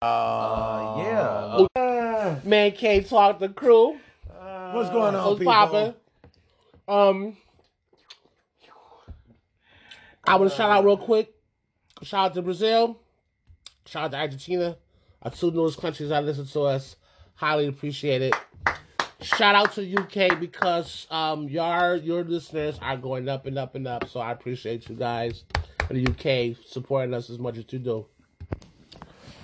Uh, yeah. Uh, Man K talk the crew. what's going on, What's people? poppin'? Um, I want to shout out real quick. Shout out to Brazil. Shout out to Argentina. Our two newest countries that listen to us. Highly appreciate it. Shout out to UK because um your your listeners are going up and up and up. So I appreciate you guys in the UK supporting us as much as you do.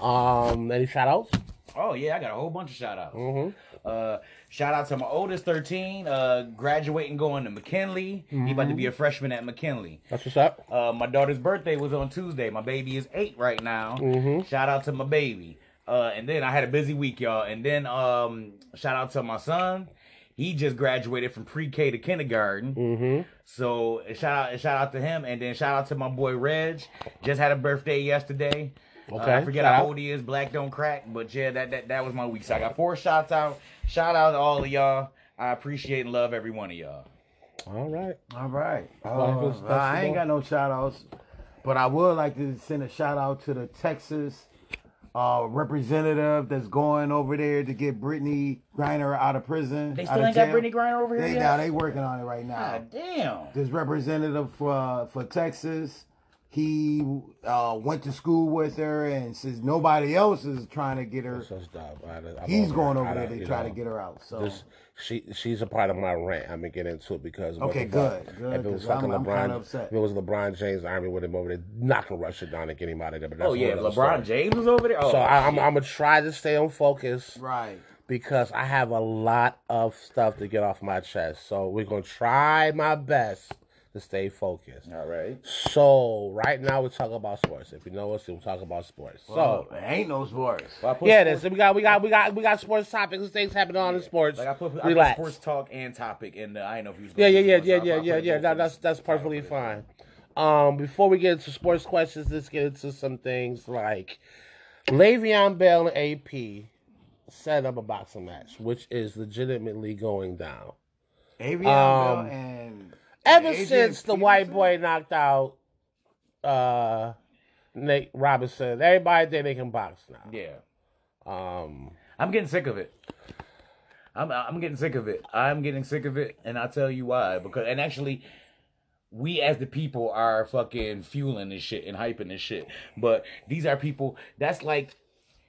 Um, any shout outs? Oh yeah, I got a whole bunch of shout outs. Mm-hmm. Uh, shout out to my oldest 13, uh, graduating going to McKinley. He about to be a freshman at McKinley. That's what's up. Uh, my daughter's birthday was on Tuesday. My baby is eight right now. Mhm. Shout out to my baby. Uh, and then I had a busy week, y'all. And then um, shout out to my son. He just graduated from pre-K to kindergarten. Mm-hmm. So shout out, shout out to him, and then shout out to my boy Reg. Just had a birthday yesterday. Uh, I forget shout how old he is. Black don't crack, but yeah, that, that that was my week. So I got four shots out. Shout out to all of y'all. I appreciate and love every one of y'all. All right. All right. Like Uh, I ain't got no shout outs, but I would like to send a shout out to the Texas uh, representative that's going over there to get Brittney Griner out of prison. They still of ain't got jail. Brittney Griner over here They, yet. now they working on it right now. God damn. This representative for for Texas, he uh, went to school with her, and since nobody else is trying to get her, So stop. I, I'm he's over going over I there to try know, to get her out. So This, she she's a part of my rant. I'm gonna get into it because Okay, the fuck? good, good, If it was 'cause fucking I'm- I'm LeBron, upset. if it was LeBron James Army with him over there, not gonna rush it down and get him out of there. But that's Oh yeah, LeBron story. James was over there. Oh, So I, I'm. I'm gonna try to stay on focus right. because I have a lot of stuff to get off my chest. So we're gonna try my best to stay focused. all right. So right now we're talking about sports. If you know us, we'll talk about sports. So. So there ain't no sports. Well, Yeah, sports- this we got we got we got we got sports topics things happening on the sports. Like I put, I put Relax. sports talk and topic, and I didn't know if you. Yeah, yeah, yeah, yeah, yeah, yeah, yeah. both That, that's that's perfectly fine. Um, before we get into sports questions, let's get into some things like Le'Veon Bell and AP set up a boxing match, which is legitimately going down. Avion Um, Bell and Ever Adrian since the white boy knocked out uh Nate Robinson, everybody think they can box now. Yeah, Um, I'm getting sick of it. I'm I'm getting sick of it. I'm getting sick of it, and I'll tell you why. Because and actually, we as the people are fucking fueling this shit and hyping this shit. But these are people. That's like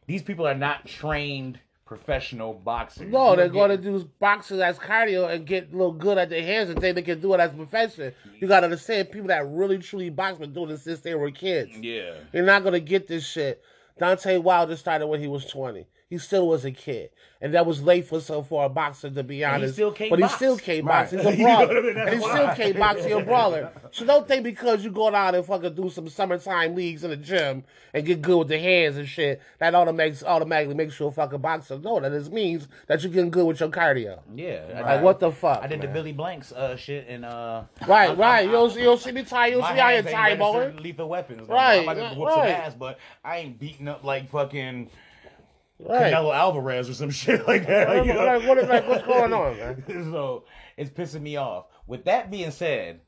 these people are not trained professional boxers. No, they're going to do boxing as cardio and get a little good at their hands and think they can do it as a profession. You got to understand, people that really truly box been doing this since they were kids. Yeah. You're not going to get this shit. Deontay Wilder started when he was 20. He still was a kid. And that was late for so for a boxer, to be And he honest. still can't but he box. still can't Right. box. He's a You know brawler. I mean? and he That's still why. can't box. He's a brawler. So don't think because you going out and fucking do some summertime leagues in the gym and get good with the hands and shit, that automatically, automatically makes you a fucking boxer. No, that just means that you're getting good with your cardio. Yeah. I- Like, what the fuck? I did the? Billy Blanks uh, shit and uh. Right, I'm- right. I'm- you don't, you don't see me tie. You don't see how you hands ain't tie, registered boy. lethal weapons. Right, I'm about to whoop right. some ass, but I ain't beating up like fucking Right. Canelo Alvarez or some shit like that. Like, you know? like, what is- like, what's going on, man? so it's pissing me off. With that being said,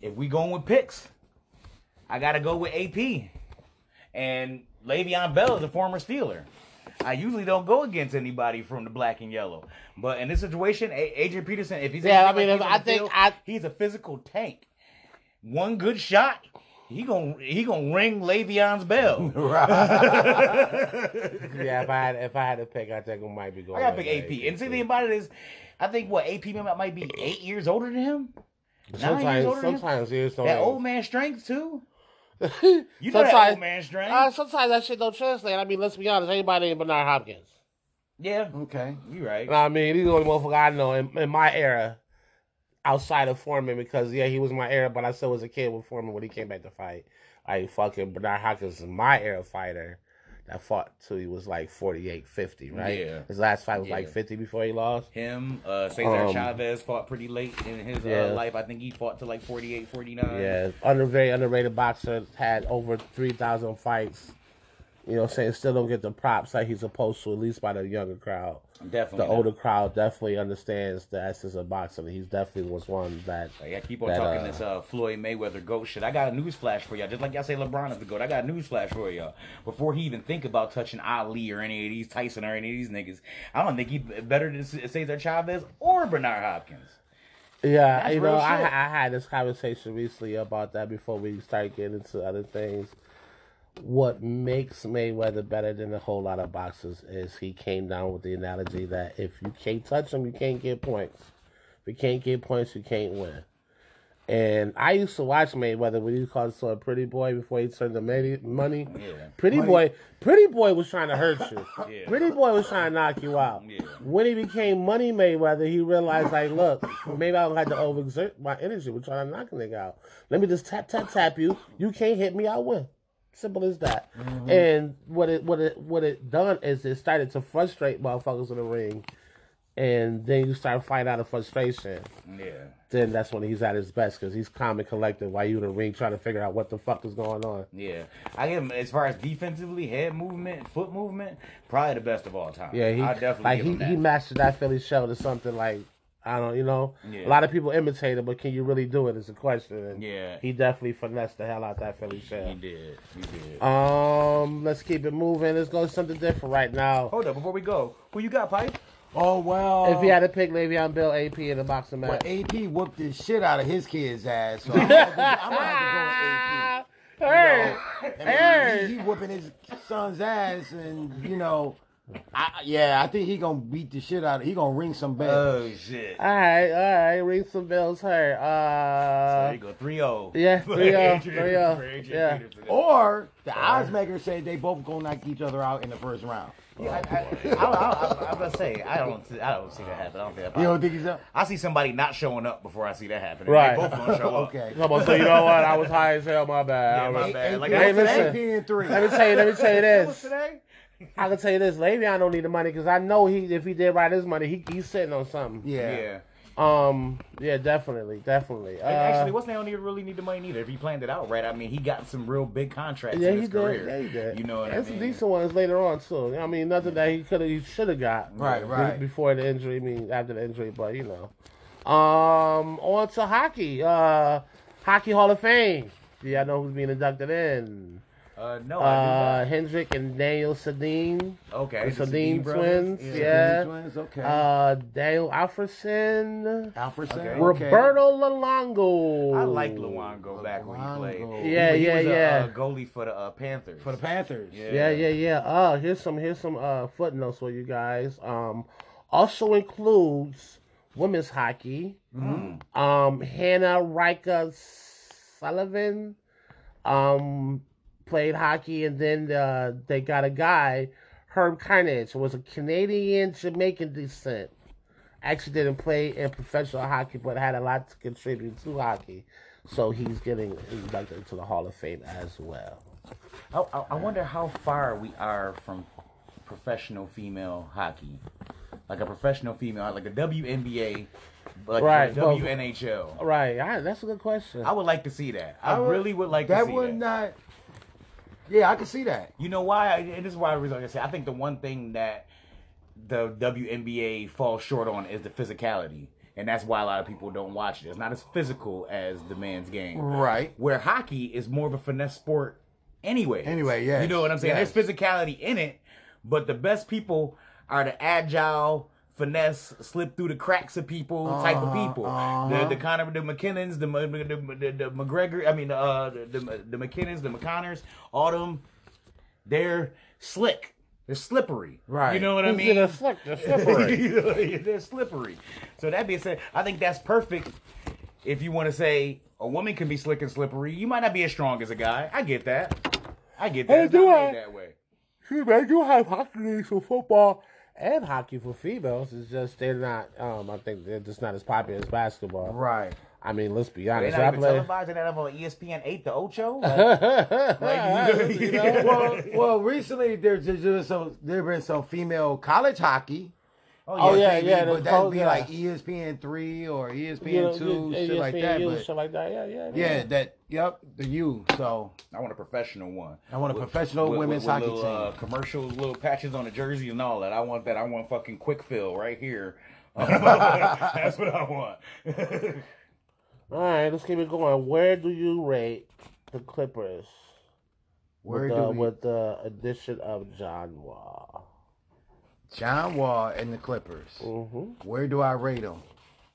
if we going with picks, I gotta go with AP. And Le'Veon Bell is a former Steeler. I usually don't go against anybody from the black and yellow, but in this situation, a- Adrian Peterson, if he's yeah, I mean, like I think field, I- he's a physical tank. One good shot, he gonna he gonna ring Le'Veon's bell. Yeah, if I had if I had to pick, I think it might be going. I gotta pick AP. And see, the thing about it is, I think what AP might be eight years older than him. Nine years Sometimes, older than him? sometimes there's That old man strength too. You know that sometimes, old man strength. uh, sometimes that shit don't translate. I mean, let's be honest. Anybody ain't Bernard Hopkins. yeah, Okay. you right. I mean, he's the only motherfucker I know in, in my era, outside of Foreman, because yeah, he was my era, but I still was a kid with Foreman when he came back to fight. Like fucking Bernard Hopkins is my era fighter that fought till he was like 48, 50, right? Yeah. His last fight was like 50 before he lost. Him, uh, Cesar Um, Chavez fought pretty late in his yeah. uh, life. I think he fought to like 48, 49. Yeah, under very underrated boxer, had over three thousand fights. You know, what I'm saying still don't get the props like he's supposed to, at least by the younger crowd. Definitely. The older crowd definitely understands the essence of boxing. He definitely was one that. I keep on that, talking uh, this uh, Floyd Mayweather goat shit. I got a news flash for y'all. Just like y'all say LeBron is the goat, I got a news flash for y'all. Before he even think about touching Ali or any of these Tyson or any of these niggas, I don't think he better than Cesar Chavez or Bernard Hopkins. Yeah, That's you know, I. I had this conversation recently about that before we start getting into other things. What makes Mayweather better than a whole lot of boxers is he came down with the analogy that if you can't touch him, you can't get points. If you can't get points, you can't win. And I used to watch Mayweather when he called himself a pretty boy before he turned to money. money. Yeah. Pretty Money. boy, pretty boy was trying to hurt you. Yeah. Pretty boy was trying to knock you out. Yeah. When he became Money Mayweather, he realized like, look, maybe I don't have to overexert my energy with trying to knock a nigga out. Let me just tap tap tap you. You can't hit me, I win. Simple as that. Mm-hmm. And what it what it what it done is it started to frustrate motherfuckers in the ring. And then you start fighting out of frustration. Yeah. Then that's when he's at his best because he's calm and collected while you in the ring trying to figure out what the fuck is going on. Yeah. I give him, as far as defensively, head movement, foot movement, probably the best of all time. Yeah, he I definitely like give he, he mastered that Philly shell to something like I don't you know Yeah. a lot of people imitate it, but can you really do it? Is a question. And Yeah. he definitely finessed the hell out that Philly He shell. did. He did. Um, let's keep it moving. Let's go to something different right now. Hold up, before we go, who you got, Pipe? Oh well. If you had to pick Le'Veon Bell AP in a boxing well, match, AP whooped the shit out of his kid's ass, so I'm gonna have to, I'm gonna have to go with AP. Hey, I mean, Hey. he, he whooping his son's ass, and you know, I, yeah, I think he gonna beat the shit out. of He gonna ring some bells. Oh, shit. all right, all right. Ring some bells. Her. there Uh, you go, 3 0. yeah, 3-0, 3-0, yeah. or the odds maker said they both gonna knock each other out in the first round. Yeah, I, I, I, I, I, I'm gonna say I don't, see- I don't see that happen. I don't think that. You don't think he's up? I see somebody not showing up before I see that happen. Right. They both gonna show up. Okay. Come on, so you know what? I was high as hell. My bad. Yeah, I my was- bad. Like, hey, listen, three. Let me tell you. Let me tell you this. today. I can tell you this. Le'Veon don't need the money because I know he if he did right his money, he he's sitting on something. Yeah. Yeah. Um. Yeah. Definitely. Definitely. Uh, actually, what's they don't even really need the money neither. If he planned it out right, I mean, he got some real big contracts yeah, in he his did. Yeah, he did. You know what and I some mean? decent ones later on too. I mean, nothing that he could have, he should have got. Right, be- right. Before the injury, I mean, after the injury, but you know. Um. On to hockey. Uh, hockey Hall of Fame. Yeah, I know who's being inducted in. Uh, no, Uh, I Henrik and Daniel Sedin. Okay, the the Sedin brothers? twins. Yeah. Twins, okay. Uh, Daniel Alfredsson. Alfredsson. okay. Okay. Roberto Luongo. I like Luongo back when he played. Luongo. He- Yeah, he yeah, was a, yeah. uh, goalie for the uh, Panthers. for the Panthers. Yeah. Yeah, yeah, yeah. Uh, here's some here's some uh footnotes for you guys. Um, also includes women's hockey. Um, Hannah Rika Sullivan, um, played hockey, and then uh, they got a guy, Herb Carnegie, was a Canadian Jamaican descent. Actually, didn't play in professional hockey, but had a lot to contribute to hockey. So he's getting inducted into the Hall of Fame as well. I, I, I wonder how far we are from professional female hockey, like a professional female, like a WNBA, like Right, a but- WNHL. Right, all right, that's a good question. I would like to see that. I, would- really would like that to see would that. Would not. Yeah, I can see that. You know why? And this is why I was like I said. I think the one thing that the WNBA falls short on is the physicality, and that's why a lot of people don't watch it. It's not as physical as the men's game. Right. Where hockey is more of a finesse sport, anyway. Anyway, yeah. You know what I'm saying? yes. There's physicality in it, but the best people are the agile. Finesse, slip through the cracks of people, type of Uh-huh, people. uh-huh. The the kind of the MacKinnons, the the, the, the McGregor, I mean uh, the, the the MacKinnons, the McConnors, all them they're slick. They're slippery. Right. You know what I mean? gonna slick? They're slippery. You know, they're slippery. So that being said, I think that's perfect. If you want to say a woman can be slick and slippery, you might not be as strong as a guy. I get that. I get that. Hey, do not I? made that way. See, they do have hockey leagues for football and hockey for females. It's just they're not. Um, I think they're just not as popular as basketball. Right. I mean, let's be honest. They're honest. not I even play. televising that on ESPN 8 to Ocho. Like, like, you know, well, well, recently there's, there's some there been some female college hockey, Oh, yeah, TV, yeah, But that'd be yeah. like ESPN three or ESPN You know, two, you- shit you- like that. you- But shit like that. Yeah, yeah, yeah, that yep, the U. So I want a professional one. I want a professional women's hockey little, team. Uh, commercials, little patches on the jersey and all that. I want that. I want fucking quick fill right here. That's what I want. All right, let's keep it going. Where do you rate the Clippers Where with, do the, we? with the addition of John Wall? John Wall and the Clippers. Mm-hmm. Where do I rate them?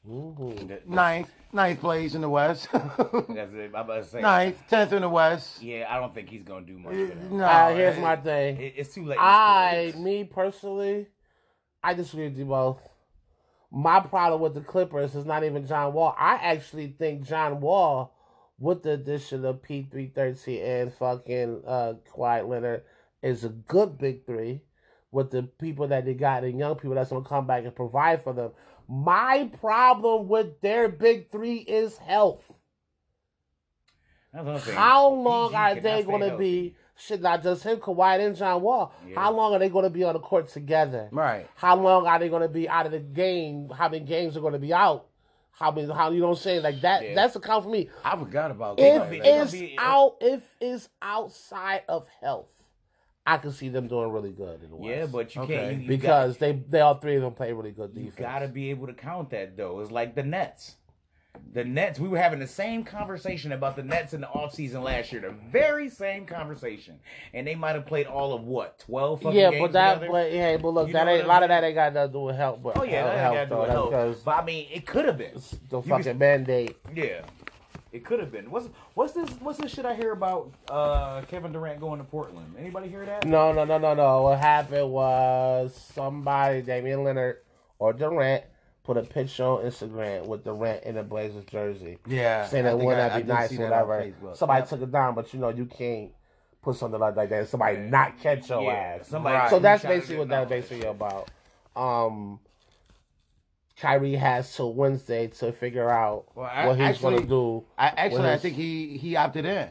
Mm-hmm. Ninth, ninth place in the West. That's it. I'm about to say. ninth, tenth in the West. Yeah, I don't think he's gonna do much. For. No, Uh, here's my thing. It, it's too late. I, me personally, I disagree with you both. My problem with the Clippers is not even John Wall. I actually think John Wall, with the addition of P three thirteen and fucking uh, Kawhi Leonard, is a good big three. With the people that they got and young people that's gonna come back and provide for them. My problem with their big three is health. That's what I'm saying. How long PG are they going to be? Shit, not just him, Kawhi and John Wall. Yeah. How long are they going to be on the court together? Right. How long are they going to be out of the game? How many games are going to be out? How many? How you know what I'm saying? Like that. Yeah. That's the count for me. I forgot about If that. be- it's out, if it's outside of health, I can see them doing really good in the West. Yeah, but you Okay. can't you, you because they they all three of them play really good got, you gotta be able to count that though. It's like the Nets. The Nets, we were having the same conversation about the Nets in the offseason last year. The very same conversation. And they might have played all of what, 12 fucking yeah, games but that, together? but hey, but look, You that ain't a lot of that ain't got nothing to do with health. But Oh yeah, health, that health, ain't got to do though. with That's health. because But I mean, it could have been. the You fucking was- mandate. Yeah, it could have been. What's what's this? What's this shit I hear about uh, Kevin Durant going to Portland? Anybody hear that? No, no, no, no, no. What happened was somebody, Damian Lillard or Durant, put a picture on Instagram with Durant in a Blazers jersey, Yeah. saying that wouldn't that be nice, or whatever. Somebody Yep. took it down, but you know you can't put something like that. Somebody not catch your Yeah, ass. somebody Right. So that's basically what that's that basically about. Um, Kyrie has till Wednesday to figure out Well, I- what he's actually- gonna do. I actually, I think he he opted in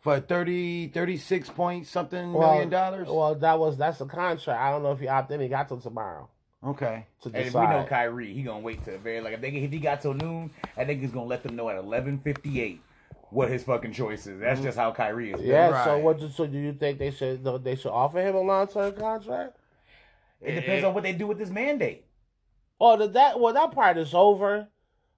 for 30, 36 point something Well, million dollars. Well, that was that's the contract. I don't know if he opted in. He got till tomorrow okay. to And if decide. we know Kyrie, he gonna wait till the very like if they if he got till noon, I think he's gonna let them know at eleven fifty eight what his fucking choice is. That's mm-hmm. just how Kyrie is. built. Yeah. So what? So do you think they should they should offer him a long term contract? It depends on what they do with this mandate. Oh, the, that well that part is over,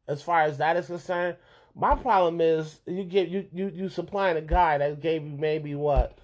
as far as that is concerned. My problem is you get you you you supplying a guy that gave you maybe what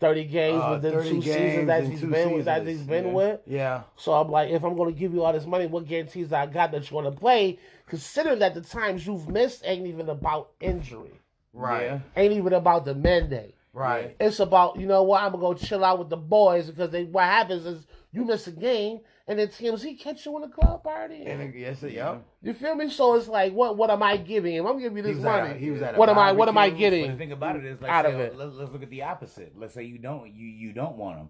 thirty games Uh, within 30 two seasons that in he's two been with that he's been yeah. with. Yeah. So I'm like, if I'm going to give you all this money, what guarantees I got that you're going to play? Considering that the times you've missed ain't even about injury, Right. Yeah. ain't even about the mandate. Right. It's about you know what I'm gonna go chill out with the boys because they what happens is you miss a game and then TMZ catch you in a club party. And it- yes, yep. You feel me? So it's like, what what am I giving him? I'm giving you He this was at a- money. he was at a what am I what am I barbecue. But the getting? thing about it is, like, Out say, of it. Let's, let's look at the opposite. Let's say you don't, you you don't want him.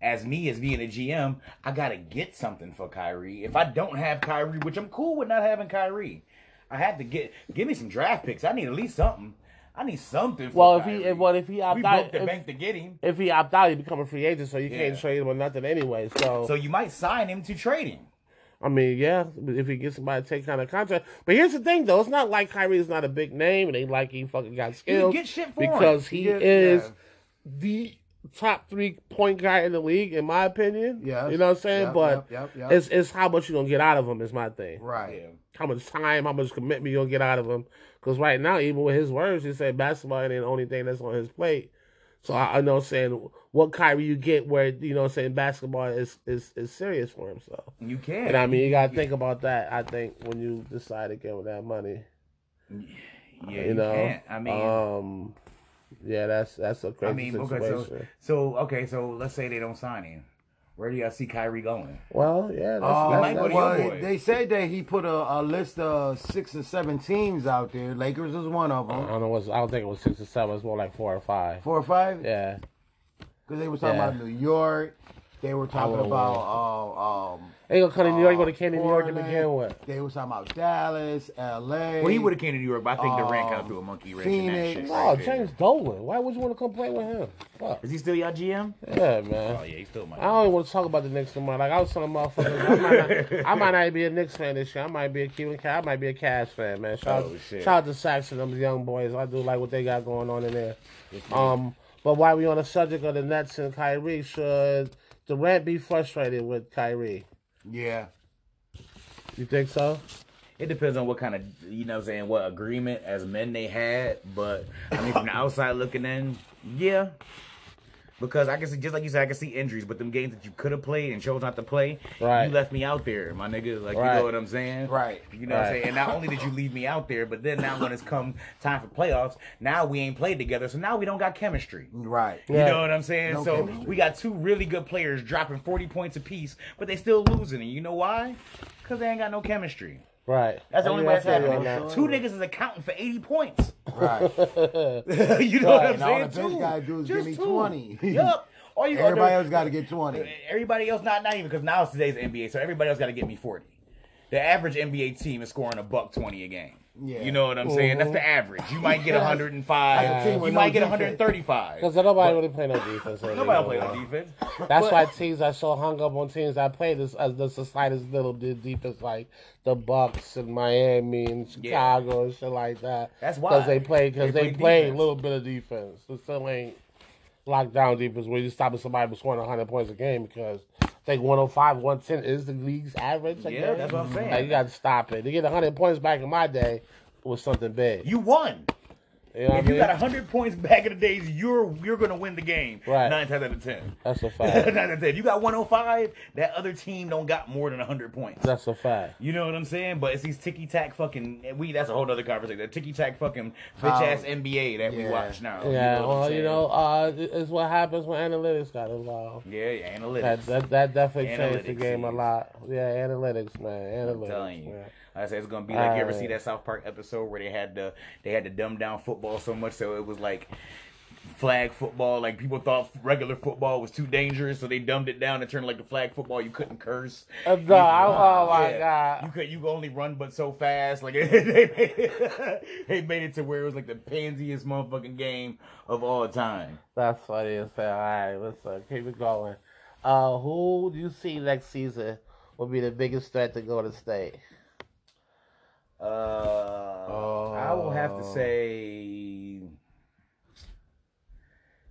As me, as being a GM, I gotta get something for Kyrie. If I don't have Kyrie, which I'm cool with not having Kyrie, I have to get give me some draft picks. I need at least something. I need something. For Well, if Kyrie. he if, well if he opt we out, broke the if, bank to get him, if he opt out, he become a free agent, so you Yeah. can't trade him or nothing anyway. So, so you might sign him to trade him. I mean, yeah, if he gets somebody to take kind of contract. But here's the thing, though, it's not like Kyrie is not a big name, and ain't like he fucking got skills get shit for him. because he Yeah, is yeah. the top three point guy in the league, in my opinion. Yes. you know what I'm saying. Yep, but yep, yep, it's it's how much you gonna get out of him is my thing. Right. Yeah. How much time, how much commitment you gonna get out of him? Because right now, even with his words, he said basketball ain't the only thing that's on his plate. So I, I know saying what Kyrie you get where you know saying basketball is is is serious for him. So. You can. And I mean, you gotta think about that. I think when you decide to get with that money, yeah, you know, can't. I mean, um, yeah, that's that's a crazy I mean, okay, situation. so so okay, so let's say they don't sign him. Where do y'all see Kyrie going? well, yeah, that's, Uh, that's, that's well, they said that he put a, a list of six or seven teams out there. Lakers is one of them. I them. don't know. What's, I don't think it was six or seven. It's more like four or five. Four or five? Yeah, Because they were talking Yeah. about New York. They were talking about uh, um. They gonna come to New York. Gonna uh, came to New York to Portland. begin with. They was talking about Dallas, L.A. Well, he would have came to New York, but I think Durant kind Um, of threw a monkey wrench in that shit. No, right there. James Dolan. Why would you want to come play with him? Fuck. Is he still y'all GM? Yeah, man. Oh yeah, he still my. I don't even want to talk about the Knicks no more. Like I was telling motherfuckers, I might, not, I might not be a Knicks fan this year. I might be a Cleveland Cavs. I might be a Cavs fan, man. Shout, Oh, shit. shout out to Sexton, them young boys. I do like what they got going on in there. Um, but while we on the subject of the Nets and Kyrie, should Durant be frustrated with Kyrie? Yeah. You think so? It depends on what kind of, you know what I'm saying, what agreement as men they had. But, I mean, from the outside looking in, yeah. Because I can see, just like you said, I can see injuries, but them games that you could have played and chose not to play, Right. you left me out there, my nigga. Like, you know what I'm saying? Right. You know what I'm saying? And not only did you leave me out there, but then now when it's come time for playoffs, now we ain't played together, so now we don't got chemistry. Right. You Yeah. know what I'm saying? No so chemistry. we got two really good players dropping 40 points apiece, but they still losing. And you know why? Because they ain't got no chemistry. Right. That's the only way I it's happening. on. Two niggas is accounting for 80 points. Right. you know what I'm And all saying? the bench Two. gotta do is give Just me two. 20. Yup. All you Everybody else got to get 20. Everybody else not not even because now it's today's NBA, so everybody else got to get me 40. The average NBA team is scoring a buck 20 a game. Yeah. You know what I'm saying? That's the average. You might get 105. That's you with might no get 135. Because nobody really play no defense. Nobody play on defense. That's But- why teams are so hung up on teams I play this as the slightest little bit defense, like the Bucks and Miami and Chicago and shit like that. That's why. because they play because They they, play play a little bit of defense. It still ain't lockdown defense where you stopping somebody from scoring 100 points a game because I think 105, 110 is the league's average. I Yeah, that's what I'm saying. Like, you got to stop it. To get 100 points back in my day was something big. You won. You know what I If you mean? got 100 points back in the days, you're you're gonna win the game. Right. Nine times out of ten. That's a Nine fact. times out of ten. If you got 105, that other team don't got more than 100 points. That's a fact. You know what I'm saying? But it's these ticky tack fucking we. That's a whole other conversation. The ticky tack fucking bitch ass NBA that we watch now. Yeah, you know well, you know, uh, it's what happens when analytics got involved. Yeah, yeah, analytics. That, that that definitely changed the Analytics, game a lot. Yeah, analytics, man. Analytics. I'm telling you. man. I said it's gonna be like you ever see that South Park episode where they had the they had to dumb down football so much so it was like flag football. Like people thought regular football was too dangerous, so they dumbed it down and turned like the flag football. You couldn't curse. Uh, You- I- oh my yeah. God. You could you could only run but so fast. Like they made it, they made it to where it was like the pansiest motherfucking game of all time. That's funny as hell. All right, listen, keep it going. Uh, who do you see next season will be the biggest threat to go to state? Uh, I will have to Oh. say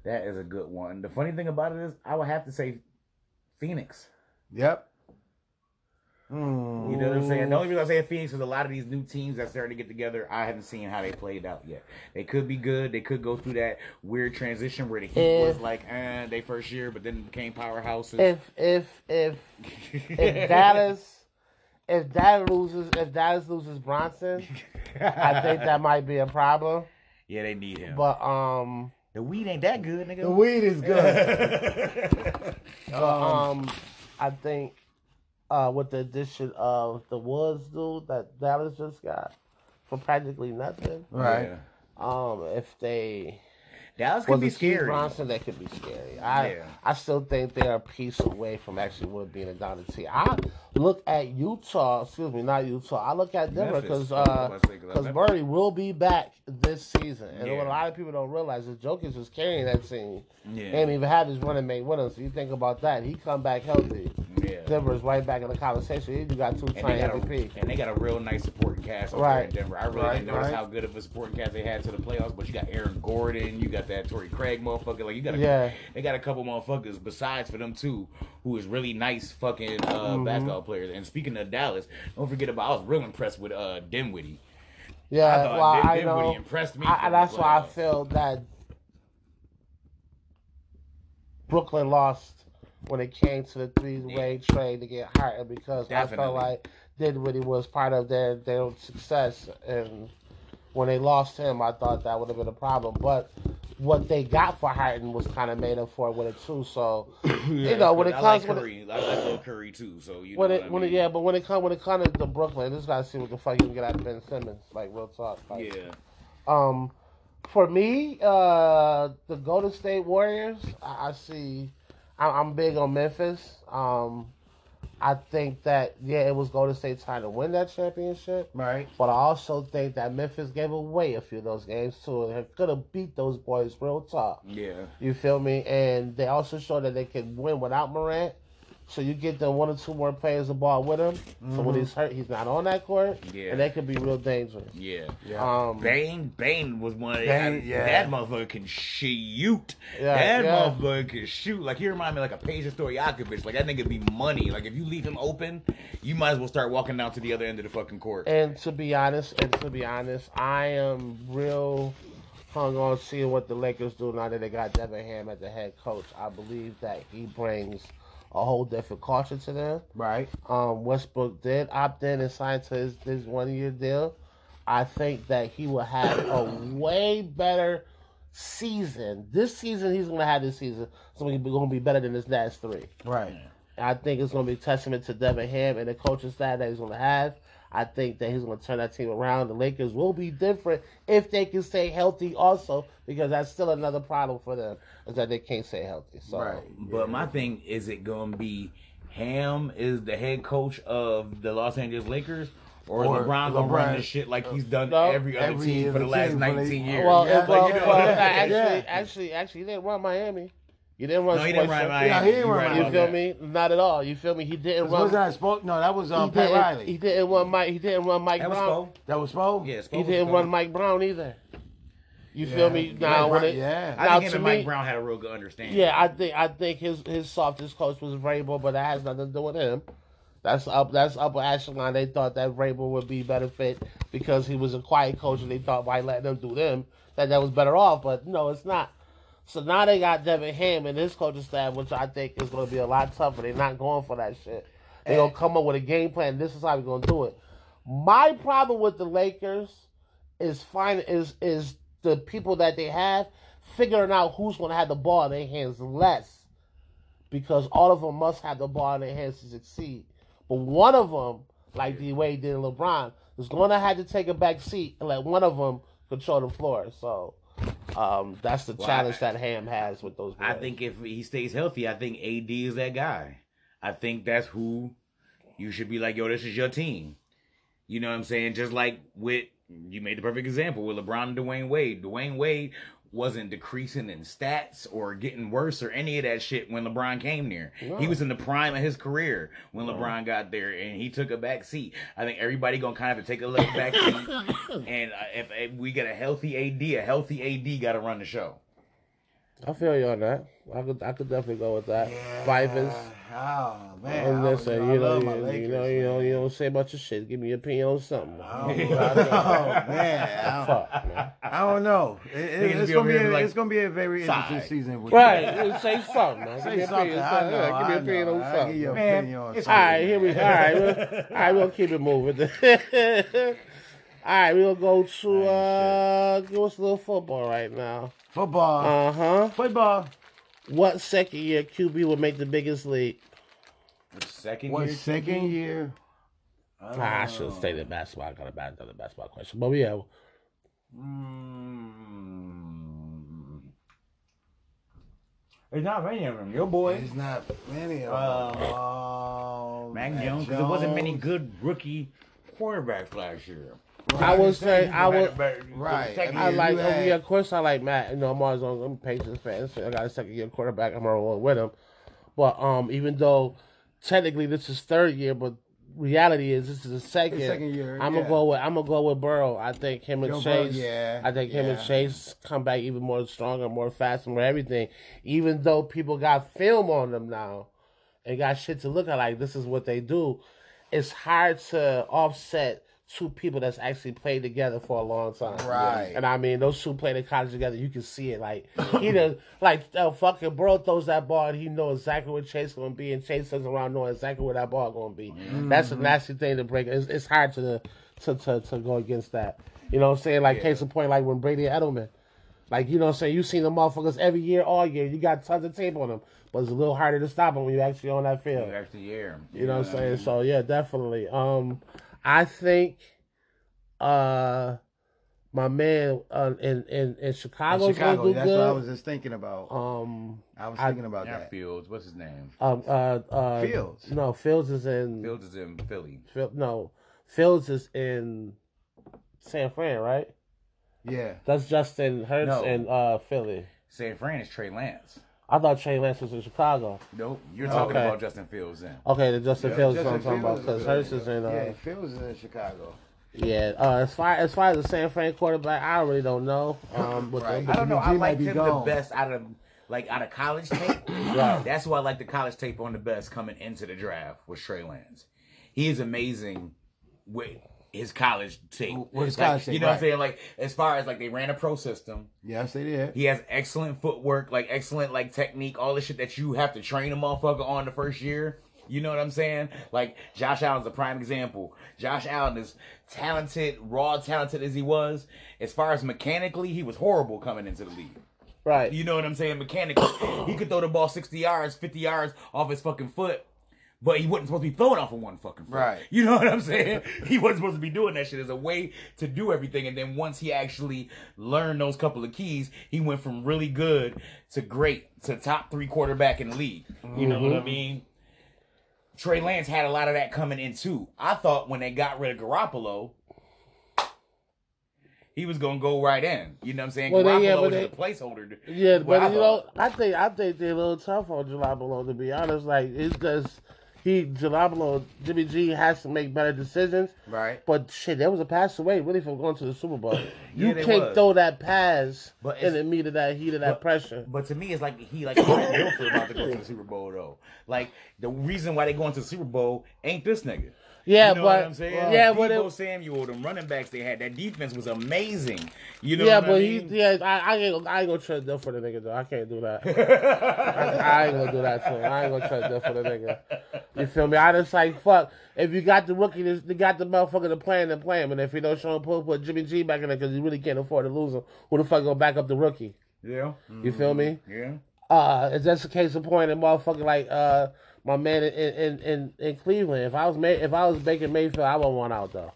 that is a good one. The funny thing about it is, I would have to say Phoenix. Yep. You know what I'm saying? The only reason I say Phoenix is a lot of these new teams that starting to get together, I haven't seen how they played out yet. They could be good. They could go through that weird transition where the Heat If- was like, eh, they first year, but then became powerhouses. If if if if Dallas if Dallas loses if Dallas loses Brunson, I think that might be a problem. yeah, they need him. But um, the weed ain't that good, nigga. The weed is good. but, um, I think uh with the addition of the Woods dude that Dallas just got for practically nothing. right. Yeah. Um, if they Dallas could was be scary. Brunson, that could be scary. I Yeah. I still think they're a piece away from actually would being a dominant team. I look at Utah, excuse me, not Utah. I look at Denver because uh, I was about to say, 'cause because Memphis- Murray will be back this season, and Yeah. what a lot of people don't realize is Jokic was carrying that team. Yeah. and even had his running mate with him. So you think about that, he come back healthy. Yeah. Denver's right back in the conversation. You got two time got MVP. a, and they got a real nice supporting cast over Right. there in Denver. I really Right, didn't notice right. how good of a supporting cast they had to the playoffs, but you got Aaron Gordon, you got that Torrey Craig motherfucker. Like you got a, Yeah. they got a couple motherfuckers besides for them two who is really nice fucking uh, Mm-hmm. basketball players. And speaking of Dallas, don't forget about I was real impressed with uh Dinwiddie. I Yeah, thought well, Din- I Dinwiddie know. impressed me. I, for and the that's why I feel that Brooklyn lost when it came to the three-way trade to get Harden because I felt like Dinwiddie was part of their their success, and when they lost him, I thought that would have been a problem. But what they got for Harden was kind of made up for with it too. So you know when it I comes like when it, Curry. I like Lil Curry too. So you know when what it I when it yeah, but when it come when it comes to Brooklyn, just gotta see what the fuck you can get out of Ben Simmons. Like real talk. Like, yeah. um, for me, uh, the Golden State Warriors, I, I see, I- I'm big on Memphis. Um, I think that yeah, it was Golden State trying to win that championship, Right. but I also think that Memphis gave away a few of those games too, and could have beat those boys real tough. Yeah. You feel me? And they also showed that they could win without Morant. So you get the one or two more players the ball with him. So when he's hurt, he's not on that court, Yeah. and they could be real dangerous. Yeah. Um, Bane, Bane was one of the, Bane, yeah. that motherfucker can shoot. Yeah, that yeah. motherfucker can shoot. Like he remind me like a Page Peja Stojakovic. Like that nigga be money. Like if you leave him open, you might as well start walking down to the other end of the fucking court. And to be honest, and to be honest, I am real hung on seeing what the Lakers do now that they got Darvin Ham as the head coach. I believe that he brings a whole different culture to them. Right. Um, Westbrook did opt in and sign to his, his one year deal. I think that he will have a way better season. This season, he's going to have this season. So he's going to be better than his last three. Right. I think it's going to be a testament to Darvin Ham and the coaching staff that he's going to have. I think that he's going to turn that team around. The Lakers will be different if they can stay healthy, also, because that's still another problem for them is that they can't stay healthy. So, Right. But my thing is, it gonna be Ham is the head coach of the Los Angeles Lakers, or, Or LeBron gonna run this shit like he's done No. every other Every team for the last team nineteen years? Well, Yeah, well, like, you know, well, yeah, actually, actually, actually, he didn't run Miami. He didn't run. no, he didn't run Center. Miami. Yeah, he didn't You run right You feel me? Not at all. You feel me? He didn't run. Was that Spo? No, that was he, um, Pat Riley. he didn't run Mike. He didn't run Mike That was Brown. Spo. that was Spo. Yeah, Spo He didn't Spo. run Mike Brown either. You Yeah. feel me? Now Mike when it, yeah. I now think him and Mike me, Brown had a real good understanding. yeah, I think I think his his softest coach was Vrabel, but that has nothing to do with him. That's up. That's upper echelon. They thought that Vrabel would be better fit because he was a quiet coach, and they thought by letting them do them that that was better off. But no, it's not. So now they got Darvin Ham and his coaching staff, which I think is going to be a lot tougher. They're not going for that shit. They're going to come up with a game plan. This is how we're going to do it. My problem with the Lakers is fine is is the people that they have figuring out who's going to have the ball in their hands less because all of them must have the ball in their hands to succeed. But one of them, like D Wade did LeBron, is going to have to take a back seat and let one of them control the floor. So um, that's the Well, challenge I- that Ham has with those. I think if he stays healthy, I think AD is that guy. I think that's who you should be like, yo, this is your team. You know what I'm saying? Just like with you made the perfect example with LeBron and Dwyane Wade. Dwyane Wade wasn't decreasing in stats or getting worse or any of that shit when LeBron came there. He was in the prime of his career when LeBron got there and he took a back seat. I think everybody gonna kind of take a look back seat. and uh, if, if we get a healthy AD, a healthy AD got to run the show. I feel you on that. I could I could definitely go with that. Vipers. Oh man, And I, was- listen, I you know, love you, my you Lakers. know, you know, you don't say about your shit. Give me your opinion on something. Oh, man, I don't, Fuck, man. I don't know. It, it- it's gonna be a, like, it's gonna be a very interesting sigh. season. With Right, say something, man. Give Say me your something. opinion. I know. Yeah, give me I your opinion on something. give you Man, opinion on it's something. right, here we. All right, we'll, all right, we'll keep it moving. all right, we'll go to uh, give us a little football right now. Football. Uh huh. Football. What second year QB would make the biggest league? Second What year, second year? Ah, I should have stayed in basketball. I got a bad another basketball question, but yeah, Mm. It's not many of them. Your boy, It's not many of Uh, them. Um, Mac Jones, because there wasn't many good rookie quarterbacks last year. I would say I would. Right. I mean, like, you oh, yeah, of course I like Matt. You know, I'm always on. I'm a Patriots fan. So I got a second year quarterback. I'm rolling with him. But um, even though technically this is third year, but reality is this is the second. The second year, I'm yeah. gonna go with I'm gonna go with Burrow. I think him and Joe Burrow, Chase. yeah, I think him and. Chase come back even more stronger, more fast, more everything. Even though people got film on them now, and got shit to look at, like this is what they do. It's hard to offset two people that's actually played together for a long time. Right. And I mean, those two played in college together. You can see it. Like he done, like uh, fucking bro throws that ball, and he knows exactly where Chase gonna be, and Chase turns around knowing exactly where that ball gonna be. That's a nasty thing to break. It's, it's hard to, to to to go against that. You know what I'm saying? Like case in point, like when Brady Edelman. Like you know what I'm saying? You seen the motherfuckers every year, all year. You got tons of tape on them, but it's a little harder to stop them when you actually on that field. Actually, yeah. You know what I'm saying? So yeah, definitely. Um, I think, uh, my man uh, in in in In Chicago, do that's good. what I was just thinking about. um, I was I- thinking about that. Fields. What's his name? um, uh, uh, Fields. No, Fields is in. Fields is in Philly. Phil, no, Fields is in San Fran, right? Yeah. That's Justin Hurts No. and uh, Philly. San Fran is Trey Lance. I thought Trey Lance was in Chicago. Nope. You're talking Okay. about Justin Fields then. Okay, the Justin Yeah, Fields is what I'm Justin talking about Fields because is- Hurts is in. Uh, Yeah, Fields is in Chicago. Yeah, uh, as far as far as the San Fran quarterback, I really don't know. Um, with Right. the, I don't know. I I G might like be him the best out of like out of college tape. Right. That's why I like the college tape on the best coming into the draft with Trey Lance. He is amazing with his college tape. With his Like, college tape, you know what I'm saying? Like as far as like they ran a pro system. Yes, they did. He has excellent footwork, like excellent like technique, all the shit that you have to train a motherfucker on the first year. You know what I'm saying? Like Josh Allen's a prime example. Josh Allen is talented, raw talented as he was. As far as mechanically, he was horrible coming into the league. right. You know what I'm saying? Mechanically, he could throw the ball 60 yards, 50 yards off his fucking foot. But he wasn't supposed to be throwing off of one fucking foot. Right. You know what I'm saying? He wasn't supposed to be doing that shit. There's a way to do everything. And then once he actually learned those couple of keys, he went from really good to great to top three quarterback in the league. You know what I mm-hmm. mean? Trey Lance had a lot of that coming in too. I thought when they got rid of Garoppolo, he was gonna go right in. You know what I'm saying? Well, Garoppolo yeah, was they- a placeholder. Yeah, but I you know, I think I think they're a little tough on Garoppolo to be honest. Like it's just he Garoppolo Jimmy G has to make better decisions. Right. But shit, there was a pass away really from going to the Super Bowl. You Yeah, can't was. throw that pass But in the meat of that heat of that But- pressure. But to me, it's like he like Trent Dilfer about to go to the Super Bowl though. Like the reason why they going to the Super Bowl ain't this nigga. Yeah, you know but what I'm saying? yeah, Deebo but it, Samuel, them running backs they had, that defense was amazing. You know yeah, what but I he mean? yeah, I, I ain't I ain't gonna trust them for the nigga though. I can't do that. I, I ain't gonna do that to him. I ain't gonna trust them for the nigga. You feel me? I just like fuck. If you got the rookie, this- you got the motherfucker to play him, then play him. And if you don't show him, put, put Jimmy G back in there because you really can't afford to lose him. Who the fuck gonna back up the rookie? yeah, You feel me? yeah. Uh, it's just a case of point, and motherfucker like uh my man in in in, in Cleveland. If I was May, if I was Baker Mayfield, I wouldn't want out though.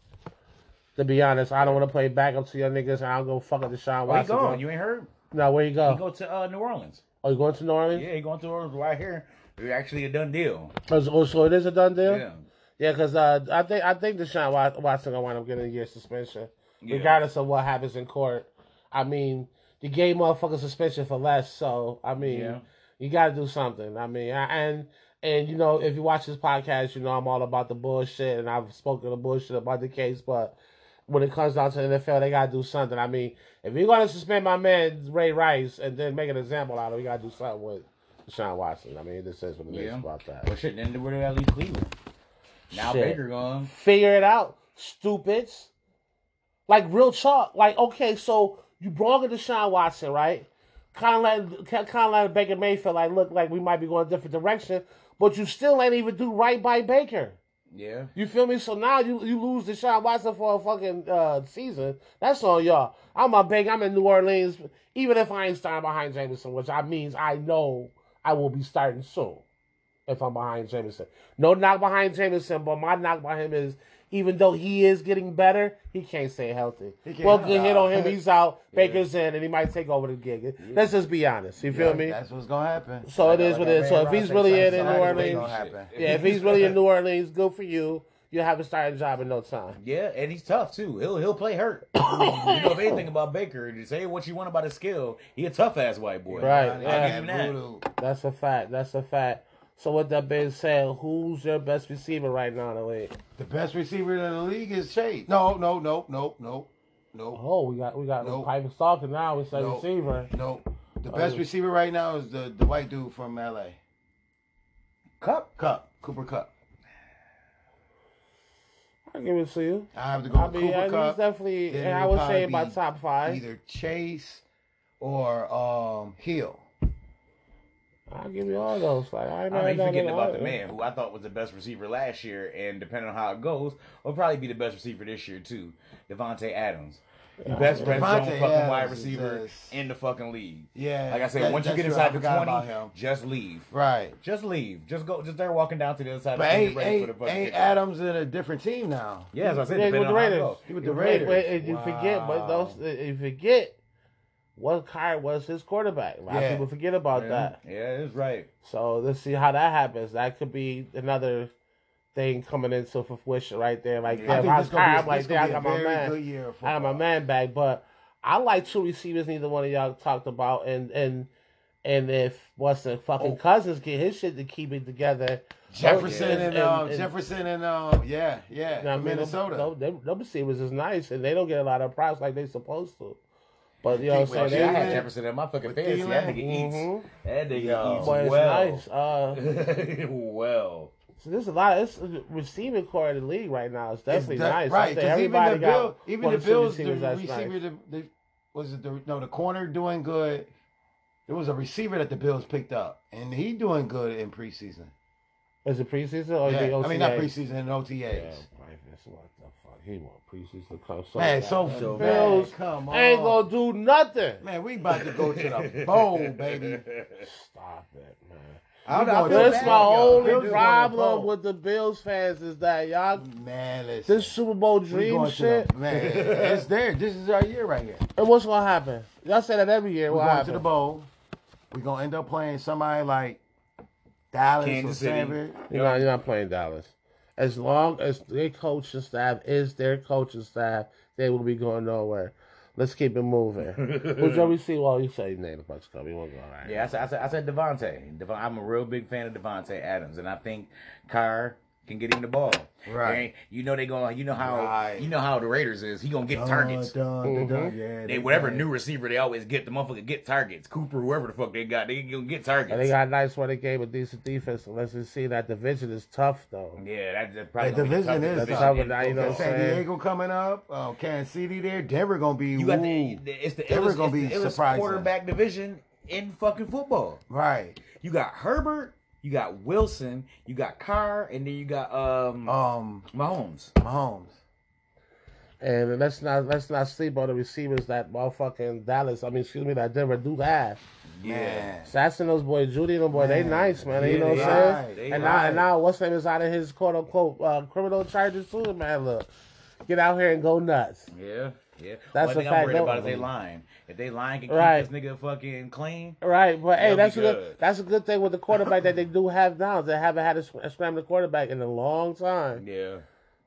To be honest, I don't want to play backup to your niggas. and I'll go fuck up Deshaun Where you going? You ain't heard? no, where you go? He go to uh, New Orleans. Oh, you going to New Orleans? Yeah, he going to New Orleans right here. It's actually a done deal. Oh, so- oh, it is a done deal. Yeah. Yeah, because uh, I think I think Deshaun Wa- Watson gonna wind up getting a year suspension, Yeah. regardless of what happens in court. I mean, the gave motherfucker suspension for less, so I mean, Yeah. you got to do something. I mean, I, and and you know, if you watch this podcast, you know I'm all about the bullshit, and I've spoken the bullshit about the case, but when it comes down to the NFL, they gotta do something. I mean, if you're gonna suspend my man Ray Rice and then make an example out of, it, you gotta do something with Deshaun Watson. I mean, this is what it is Yeah. about that. But shit, then where did that leave Cleveland? Now Shit. Baker gone. Figure it out, stupids. Like real talk. Like okay, so you brought in Deshaun Watson, right? Kind of like kind of like Baker Mayfield. Like look, like we might be going a different direction, but you still ain't even do right by Baker. Yeah. You feel me? So now you you lose Deshaun Watson for a fucking uh, season. That's on y'all. I'm a big. I'm in New Orleans. Even if I ain't starting behind Jameson, which I means I know I will be starting soon. If I'm behind Jameson, no knock behind Jameson, but my knock by him is even though he is getting better, he can't stay healthy. He can't- Well, good hit on him. He's out. Baker's in, and he might take over the gig. Let's just be honest. You feel Yeah, me? That's what's gonna happen. So it is Like- is what it is. So if he's really in in New Orleans. Yeah, if he's really in New Orleans, good for you. You'll have a starting job in no time. Yeah, and he's tough too. He'll he'll play hurt. you know if anything about Baker, you say what you want about his skill. He a tough ass white boy. Right, I'll yeah. give him that. That's a fact. That's a fact. So with that being said, who's your best receiver right now in the league? The best receiver in the league is Chase. No, no, no, no, no, no, Oh, we got we got Nope. Piper Stalker now. It's a Nope. receiver. no. The best Oh. receiver right now is the, the white dude from LA. Kupp. Kupp. Cooper Kupp. I give it to you. I have to go I mean, Cooper yeah, Kupp. definitely. And I would would say my top five. Either Chase or um Hill. I'll give you all those. Like I, ain't I mean, mad forgetting about the man who I thought was the best receiver last year, and depending on how it goes, will probably be the best receiver this year too, Davante Adams. best red zone fucking wide Adams is receiver in the fucking league. Yeah. Like I said, that- once you that's get true. Inside the forgot twenty, just leave. Right. Just leave. Just go. Just there walking down to the other side. But of the ain't, ready for the ain't, ain't. Adams in a different team now. Yeah, as I said, Yeah, depending with the on how it Raiders. goes. He with the Wait, Raiders. wait, and you forget, but Wow. those you forget what Kyrie was his quarterback. A lot Yeah. of people forget about Yeah, that. yeah, it's right. So let's see how that happens. That could be another thing coming into fruition right there. Like, I damn, think how's Kyrie? be, I'm like, damn, I got my man. I got my man back. But I like two receivers. Neither one of y'all talked about, and and and if what's the fucking Oh. Cousins get his shit to keep it together. Jefferson and- and, and- um, and- Jefferson and um, yeah, yeah, You know what I mean? Minnesota. Those, those, those receivers is nice, and they don't get a lot of props like they supposed to. But you know what I'm saying? I had Jefferson in my fucking fantasy. That nigga eats. Mhm. That nigga Yo. eats But it's well. nice. Uh, well. so there's a lot. It's a receiving corps in the league right now. It's definitely It's de- nice. Right? Because even the Bill, even the Bills, the receiver, nice. the, the, was it the no the corner doing good. There was a receiver that the Bills picked up, and he doing good in preseason. Is it preseason or Yeah, I mean not preseason in Yeah, OTAs. right, He want preseason to come. So Man, bad. so, The so Bills bad. Come on, ain't gonna do nothing. man. We about to go to the bowl, baby. Stop it, man. I don't We know. I gonna, That's bad my for only Bills problem with the Bills fans is that y'all Man, listen. this Super Bowl dream shit. the, man. It's there. This is our year right here. And what's gonna happen? Y'all say that every year. We're What going happen? to the bowl. We're gonna end up playing somebody like Dallas Kansas or City. Sanford. You're not, you're not playing Dallas. As long as their coaching staff is their coaching staff, they will be going nowhere. Let's keep it moving. Who's your receiver? Well, you say name a bunch of stuff. We won't go all right. Yeah, I said, I said, I said Davante. Devon, I'm a real big fan of Davante Adams, and I think Carr can get him the ball. Right. And you know they going. You know how. Right. You know how the Raiders is. He gonna get targets. Dun, dun, dun, Mhm. Yeah, They whatever done. new receiver they always get the motherfucker get targets. Cooper, whoever the fuck they got, they gonna get targets. And they got a nice running game, a decent defense. Unless you see that division is tough though. yeah, that's, that's probably The gonna be the division is division tough, in now you know football. what I'm San? Diego coming up. Uh, Kansas City there. Denver gonna be. You got woo. the it's the Denver illest, gonna be it's the surprising. quarterback division in fucking football. right. You got Herbert, you got Wilson, you got Carr, and then you got um Um, Mahomes. Mahomes. And let's not let's not sleep on the receivers that motherfucking Dallas. I mean, excuse me, that Denver do have. Yeah. Stats and those boys, Jeudy and them boy, they nice man. Yeah, you know what I'm saying? They And are. now, and now, what's name is out of his quote unquote uh, criminal charges too, man. Look, get out here and go nuts. Yeah, yeah. That's One a thing fact, I'm worried about is they lying. If they lying can keep Right. this nigga fucking clean. Right, but hey, that's a good, good. that's a good thing with the quarterback that they do have now. They haven't had a, sc- a scrambling quarterback in a long time. Yeah.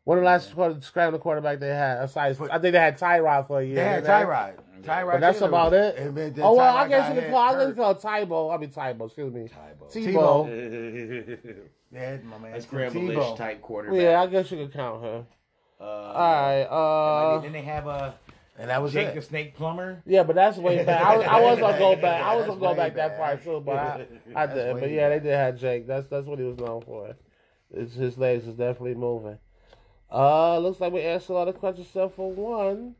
When the last quarter, scrambling quarterback they had? Aside, I think they had Tyrod for a year. They had didn't Tyrod. Tyrod. But that's about it. and then Oh well, I guess you can call. I hurt. guess you call Tybo. I mean Tybo. Excuse me. Tybo. Tebow. Yeah, my man. A scramble-ish Tebow. type quarterback. Yeah, I guess you could count her. Uh, All right. Uh, then they have a And that was Jake the. Snake Plummer. yeah, but that's way back. I was, I was gonna go back. I was That's gonna go way back that far back. too, but I, I did. But yeah, they did have Jake. That's that's what he was known for. It's, his legs is definitely moving. Uh, looks like we answered lot of questions except for one,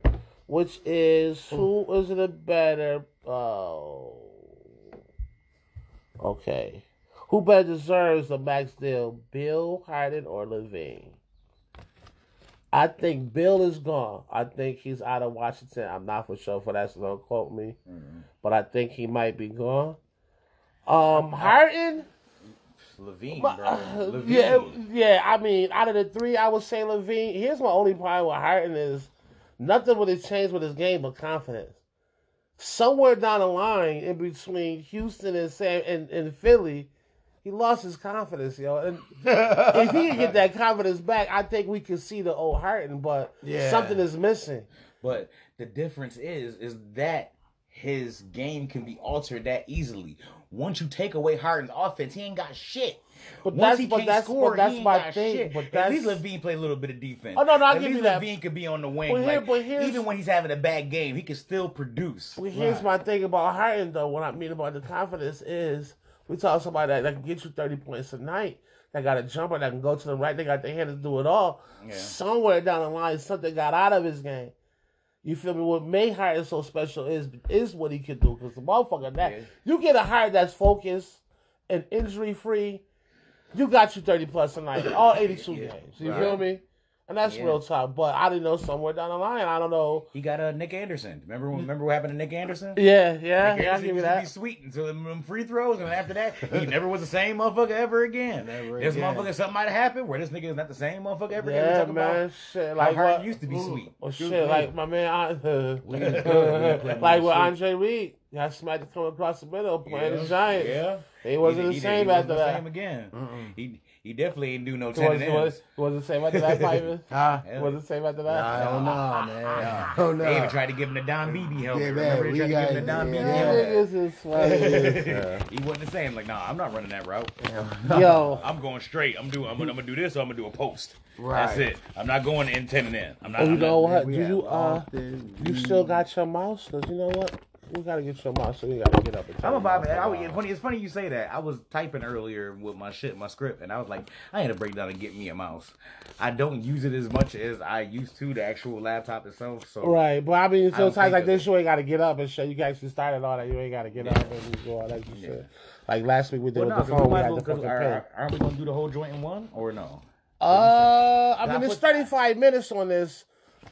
which is who is the better? Oh, okay. Who better deserves a max deal, Bill Harden or LaVine? I think Bill is gone. I think he's out of Washington. I'm not for sure for that, so don't quote me. But I think he might be gone. Um, Harden. LaVine, bro. uh, LaVine. yeah, yeah. I mean, out of the three, I would say LaVine. Here's my only problem with Harden is nothing really changed with his game but confidence. Somewhere down the line, in between Houston and Sam and, and Philly, he lost his confidence, yo. And if he can get that confidence back, I think we can see the old Harden. But Yeah. something is missing. But the difference is, is that his game can be altered that easily. Once you take away Harden's offense, he ain't got shit. But Once that's- he but that's- score, but that's he ain't my got thing, shit. but At least LaVine play a little bit of defense. Oh, no, no, I'll At give you that. LaVine could be on the wing. But here- like, but here's- even when he's having a bad game, he can still produce. Well, here's Right. my thing about Harden, though. What I mean about the confidence is we talk somebody that, that can get you 30 points a night, that got a jumper, that can go to the right, they got their hand to do it all. Yeah. Somewhere down the line, something got out of his game. You feel me? What made Harden so special is is what he can do. Because the motherfucker that Yeah. you get a Harden that's focused and injury free, you got you 30 plus a night, all 82 Yeah. games. You Right. feel me? And that's Yeah. real talk. But I didn't know somewhere down the line. I don't know. He got uh, Nick Anderson. Remember? Remember what happened to Nick Anderson? Yeah, yeah, Nick yeah. Anderson used to be sweet until them, free throws, and after that, he never was the same motherfucker ever again. Never this again. motherfucker, something might have happened where this nigga is not the same motherfucker ever again. We Yeah, about man. Shit, like hard what used to be sweet. Oh shit, like my man, I, We was good. We like with. Andre Reed, smacked to come across the middle playing Yeah, the Giants. Yeah, He wasn't the he, same he after wasn't the that. Same again. He he definitely ain't do no ten wasn't, and was, ends. wasn't the same after that, Piper. Huh? Wasn't the same after that. I don't know, man. I don't They even tried to give him the Don BB helmet. Yeah, man, Remember they we tried to give him the Don yeah. BB Yeah, helmet. niggas is funny. Yeah. he wasn't the same. Like, nah, I'm not running that route. Yo, I'm going straight. I'm doing. I'm gonna, I'm gonna do this. or I'm gonna do a post. Right. That's it. I'm not going in ten and in. I'm not. oh, you I'm know not, what? Do you uh, you still got your mouse? Cause you know what? We gotta get some mouse, so we gotta get up and. I'm about it it. I, was- it's funny. It's funny you say that. I was typing earlier with my shit, my script, and I was like, I had to break down and get me a mouse. I don't use it as much as I used to the actual laptop itself. So Right, but I mean, I sometimes think like this, you ain't got to get up and shit. You guys actually started all that. You ain't got to get up and do all that shit. Like last week we did Well, with no, the phone, we had the fucking are- pen. aren't we gonna do the whole joint in one or no? Uh, I I mean, it's 35 minutes on this.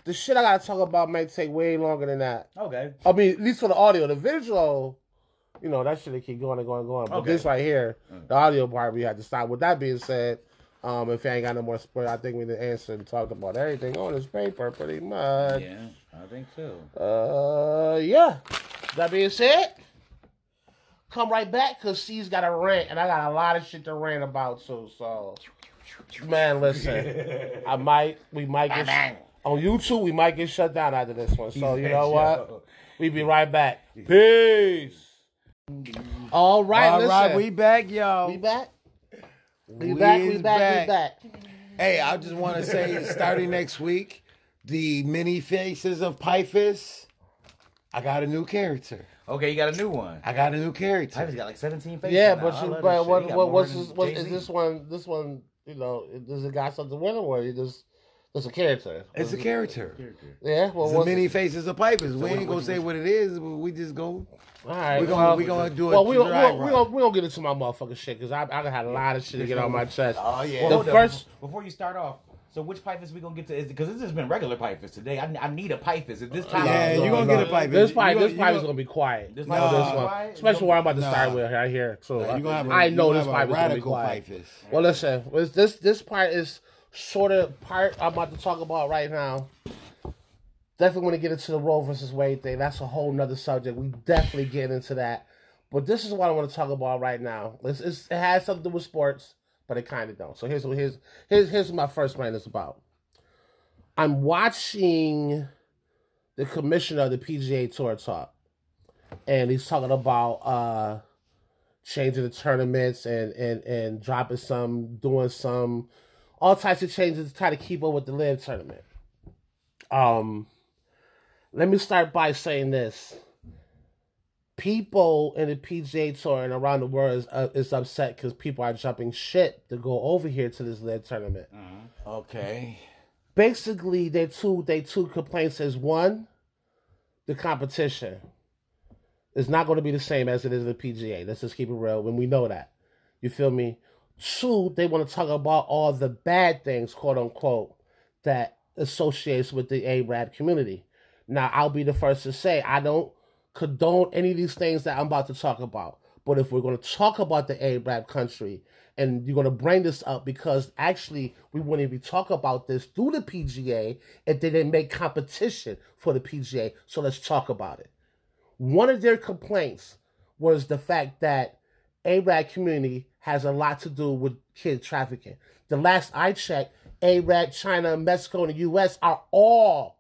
The shit I gotta talk about might take way longer than that. Okay. I mean, at least for the audio, the visual, you know, that shit will keep going and going and going. But Okay. this right here, the audio part, we had to stop. With that being said, um, if you ain't got no more spoiler, I think we did answer and talked about everything on this paper pretty much. Yeah, I think so. Uh, yeah. That being said, come right back because C's got a rant, and I got a lot of shit to rant about too. So, man, listen, I might, we might get on YouTube, we might get shut down after this one. So you know what? We be right back. Peace. All right, All listen. right, we back, y'all. we back. We back. We is back. We back. Hey, I just want to say, starting next week, the mini faces of Pyphus, I got a new character. Okay, you got a new one. I got a new I character. just got like 17 faces. Yeah, now. but you, but what, what, what's this, what, is this one? This one, you know, does it got something with him, or you just it's a character? It's a character. Yeah, well, It's the what's many it? faces of Pyphus. We ain't gonna say what it is, but we just go. All right, We're gonna well, we gonna do it. well, we dry gonna, we gonna we gonna get into my motherfucking shit because I I had a lot of shit to get on my chest. Oh yeah. Well, The hold up. first- before you start off. So which Pythons we gonna get to? Is because this has been regular Pythons today. I, I need a Pythons at this uh, time. Yeah, No, you gonna no, get a pipe. This You pipe, gonna- this you pipe is gonna- gonna be quiet. This No, pipe this one, quiet? especially where I'm about to Nah. start with right here. So You gonna have a- I know you this gonna pipe have is gonna be radical quiet. Pyphus. Well, listen, was this this part is sort of part I'm about to talk about right now. Definitely want to get into the Roe versus Wade thing. That's a whole nother subject. We definitely get into that. But this is what I want to talk about right now. It's, it's, it has something to do with sports, but it kind of don't. So here's what here's here's here's my first rant is about. I'm watching the commissioner of the PGA Tour talk, and he's talking about uh changing the tournaments and and and dropping some, doing some, all types of changes to try to keep up with the LIV tournament. Um, let me start by saying this: people in the PGA Tour and around the world is, uh, is upset because people are jumping shit to go over here to this LIV tournament. Okay. Basically, their two their two complaints is one, the competition is not going to be the same as it is in the PGA. Let's just keep it real when we know that. You feel me? Two, they want to talk about all the bad things, quote unquote, that associates with the Arab community. Now, I'll be the first to say I don't condone any of these things that I'm about to talk about. But if we're going to talk about the Arab country, and you're going to bring this up because actually we wouldn't even talk about this through the PGA if they didn't make competition for the PGA. So let's talk about it. One of their complaints was the fact that Arab community has a lot to do with kid trafficking. The last I checked, Arab, China, Mexico, and the U.S. are all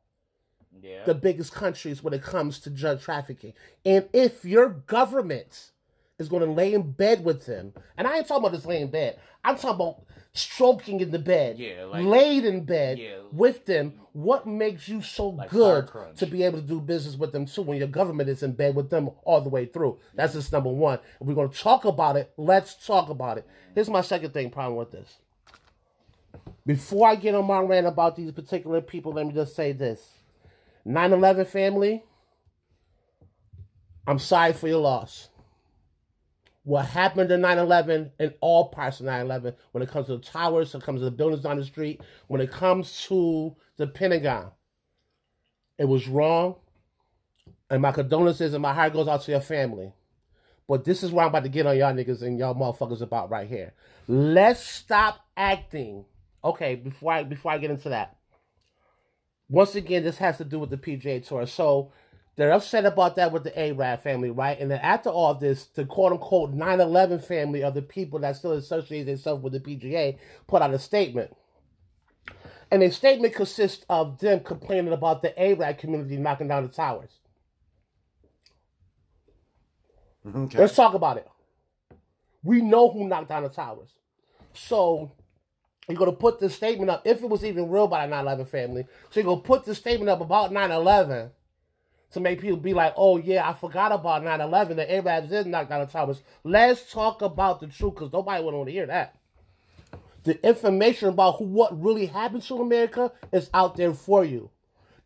Yeah. the biggest countries when it comes to drug trafficking. And if your government is going to lay in bed with them, and I ain't talking about just laying in bed, I'm talking about stroking in the bed, Yeah, like- laid in bed Yeah. with them. What makes you so Like good to be able to do business with them too when your government is in bed with them all the way through? That's just number one. If we're going to talk about it, let's talk about it. Here's my second thing problem with this. Before I get on my rant about these particular people, let me just say this. 9 11 family, I'm sorry for your loss. What happened in 9-11 and all parts of 9-11 when it comes to the towers, when it comes to the buildings on the street, when it comes to the Pentagon. It was wrong. And my condolences and my heart goes out to your family. But this is what I'm about to get on y'all niggas and y'all motherfuckers about right here. Let's stop acting. Okay, before I before I get into that. Once again, this has to do with the PGA Tour. So they're upset about that with the Arab family, right? And then after all this, the quote unquote 9 11 family of the people that still associate themselves with the PGA put out a statement. And a statement consists of them complaining about the Arab community knocking down the towers. Okay. Let's talk about it. We know who knocked down the towers. So you're going to put this statement up, if it was even real by the 9 11 family. So you're going to put this statement up about 9 11 to make people be like, oh, yeah, I forgot about 9 11. The Arabs did knock down the towers. Let's talk about the truth because nobody would want to hear that. The information about who, what really happened to America is out there for you.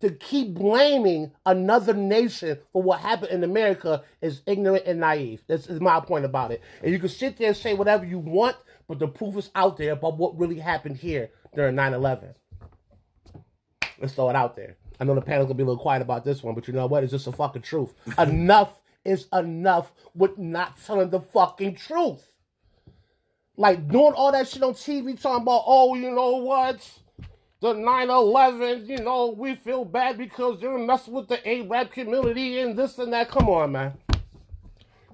To keep blaming another nation for what happened in America is ignorant and naive. This is my point about it. And you can sit there and say whatever you want, but the proof is out there about what really happened here during 9 11. Let's throw it out there. I know the panel's gonna be a little quiet about this one, but you know what? It's just the fucking truth. enough is enough with not telling the fucking truth. Like doing all that shit on TV talking about, oh, you know what? The 9-11, you know, we feel bad because they're messing with the Arab community and this and that. Come on, man.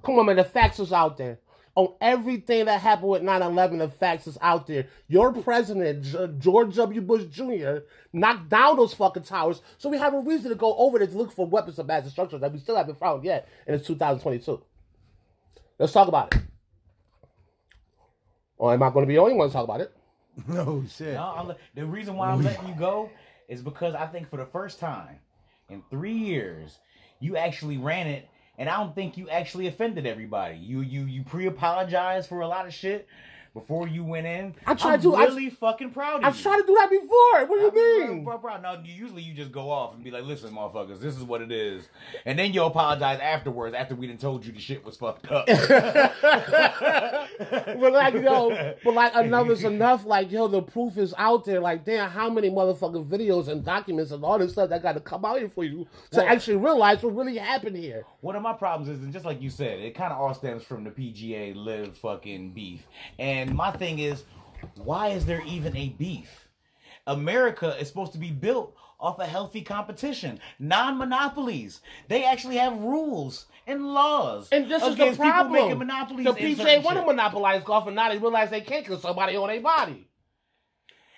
Come on, man. The facts is out there. On everything that happened with 9-11, the facts is out there. Your president, George W. Bush Jr., knocked down those fucking towers, so we have a reason to go over there to look for weapons of mass destruction that we still haven't found yet, and it's 2022. Let's talk about it. Or am I going to be the only one to talk about it? No shit. No, I'm, the reason why I'm letting you go is because I think for the first time in three years, you actually ran it, and I don't think you actually offended everybody. You you you pre-apologized for a lot of shit before you went in. I tried to- I- Really fucking proud of I've you. tried to do that before. What do you I'm mean? proud- proud. No, usually you just go off and be like, "Listen, motherfuckers, this is what it is," and then you apologize afterwards after we done told you the shit was fucked up. but like yo, but like enough is enough. Like yo, the proof is out there. Like damn, how many motherfucking videos and documents and all this stuff that got to come out here for you to Well- actually realize what really happened here. One of my problems is, and just like you said, it kind of all stems from the PGA LIV fucking beef. And my thing is, why is there even a beef? America is supposed to be built off a healthy competition, non-monopolies. They actually have rules and laws. And this is the people problem. making monopolies. the PGA want to monopolize golf, and now they realize they can't because somebody on their body.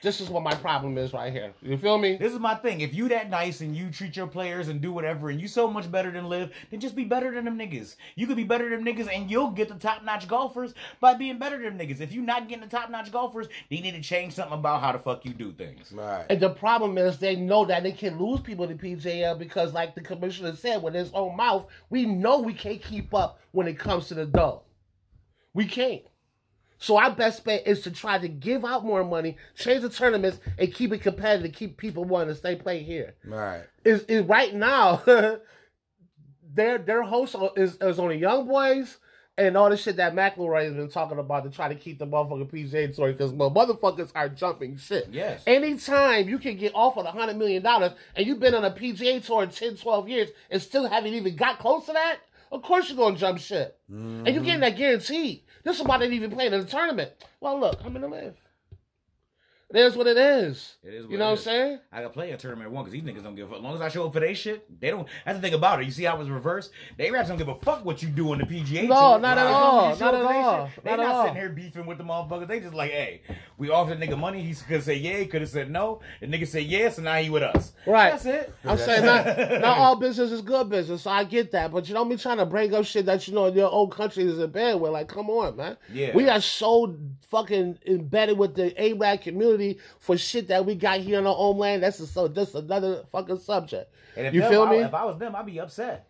This is what my problem is right here. You feel me? This is my thing. If you that nice and you treat your players and do whatever and you so much better than LIV, then just be better than them niggas. You could be better than them niggas and you'll get the top notch golfers by being better than them niggas. If you not getting the top notch golfers, then you need to change something about how the fuck you do things. Right. And the problem is they know that they can lose people to PJL because, like the commissioner said with his own mouth, we know we can't keep up when it comes to the dough. We can't. So our best bet is to try to give out more money, change the tournaments, and keep it competitive, keep people wanting to stay play here. Right. Is is right now their their host is is on the young boys and all the shit that McIlroy has been talking about to try to keep the motherfucking PGA tour because motherfuckers are jumping shit. Yes. Anytime you can get offered a hundred million dollars and you've been on a PGA tour 10, 12 years and still haven't even got close to that, of course you're gonna jump shit. Mm-hmm. And you're getting that guaranteed. This is why they didn't even play in the tournament. Well, look, I'm gonna live. It is what it is. It is what you know it what I'm saying? I got play a tournament one because these niggas don't give a fuck. As long as I show up for their shit, they don't. That's the thing about it. You see how it was reversed? They raps don't give a fuck what you do on the PGA. No, tour. not at As long as all. Not at all. They Not not, all. sitting here beefing with the motherfuckers. They just like, hey, we offered the nigga money. He could say yeah. He could have said no. The nigga said yes, and now he with us. Right. That's it. I'm saying not, not all business is good business, so I get that. But you don't be trying to bring up shit that you know your own country is in bed with. Like, come on, man. Yeah. We are so fucking embedded with the Arab community for shit that we got here in our homeland. That's a, so just another fucking subject. And if You them- feel I- me? If I was them, I'd be upset.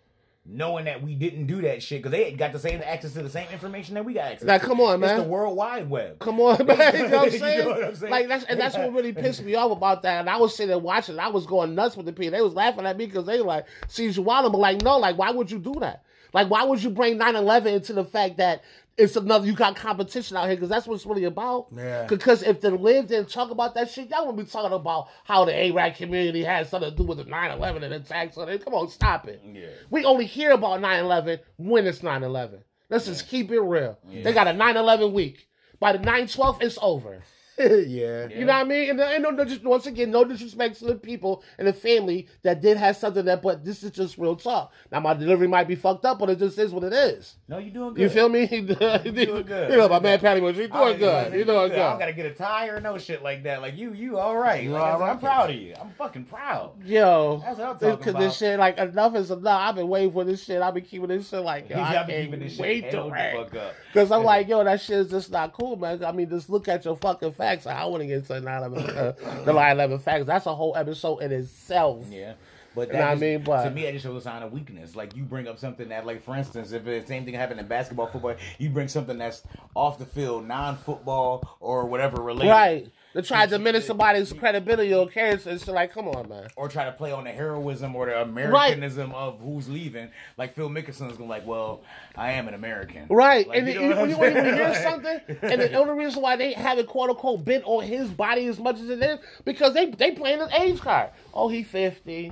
Knowing that we didn't do that shit because they got the same access to the same information that we got access. Like, to. come on, It's man. the World Wide Web. Come on, man. You know what I'm You saying? know what I'm saying? Like that's and that's what really pissed me off about that. And I was sitting there watching. I was going nuts with the people. They was laughing at me because they like, see, you want them, but like, no, like, why would you do that? Like, why would you bring 9-11 into the fact that it's another you got competition out here? Because that's what it's really about. Yeah. Because if the LIV didn't talk about that shit, y'all wouldn't be talking about how the Arab community has something to do with the 9-11 and attacks on it. Come on, stop it. Yeah. We only hear about 9-11 when it's 9-11. Let's just keep it real. They got a 9-11 week. By the 9-12, it's over. yeah. You know what I mean? And, and no, just once again, no disrespect to the people and the family that did have something that, but this is just real talk. Now my delivery might be fucked up, but it just is what it is. No, you doing good. You feel me? you doing good. You know, my man Patty was you I- doing good. You doing I don't good. gotta get a tire, no shit like that. Like you, you all right. You Like I all said, I'm proud of you. I'm fucking proud. Yo, That's what I'm this, talking cause about. this shit, like enough is enough. I've been waiting for this shit. I've been keeping this shit like, yo, He's I got me can't keeping this wait shit to held the fuck up. Cause I'm like, yo, that shit is just not cool, man. I mean, just look at your fucking facts. I want to get to 9/11, uh, the 9/11 facts. That's a whole episode in itself. Yeah. But You that know what I mean? But- to me, that just shows a sign of weakness. Like you bring up something that, like for instance, if the same thing happened in basketball, football, you bring something that's off the field, non-football or whatever related, Right. To try to diminish somebody's credibility or character. It's like, come on, man. Or try to play on the heroism or the Americanism of who's leaving. Like Phil Mickelson's gonna like, well, I am an American, Right. Like, and you know you, you, when you hear something, and the only reason why they haven't quote unquote been on his body as much as it is, because they they playing his age card. Oh, he 50.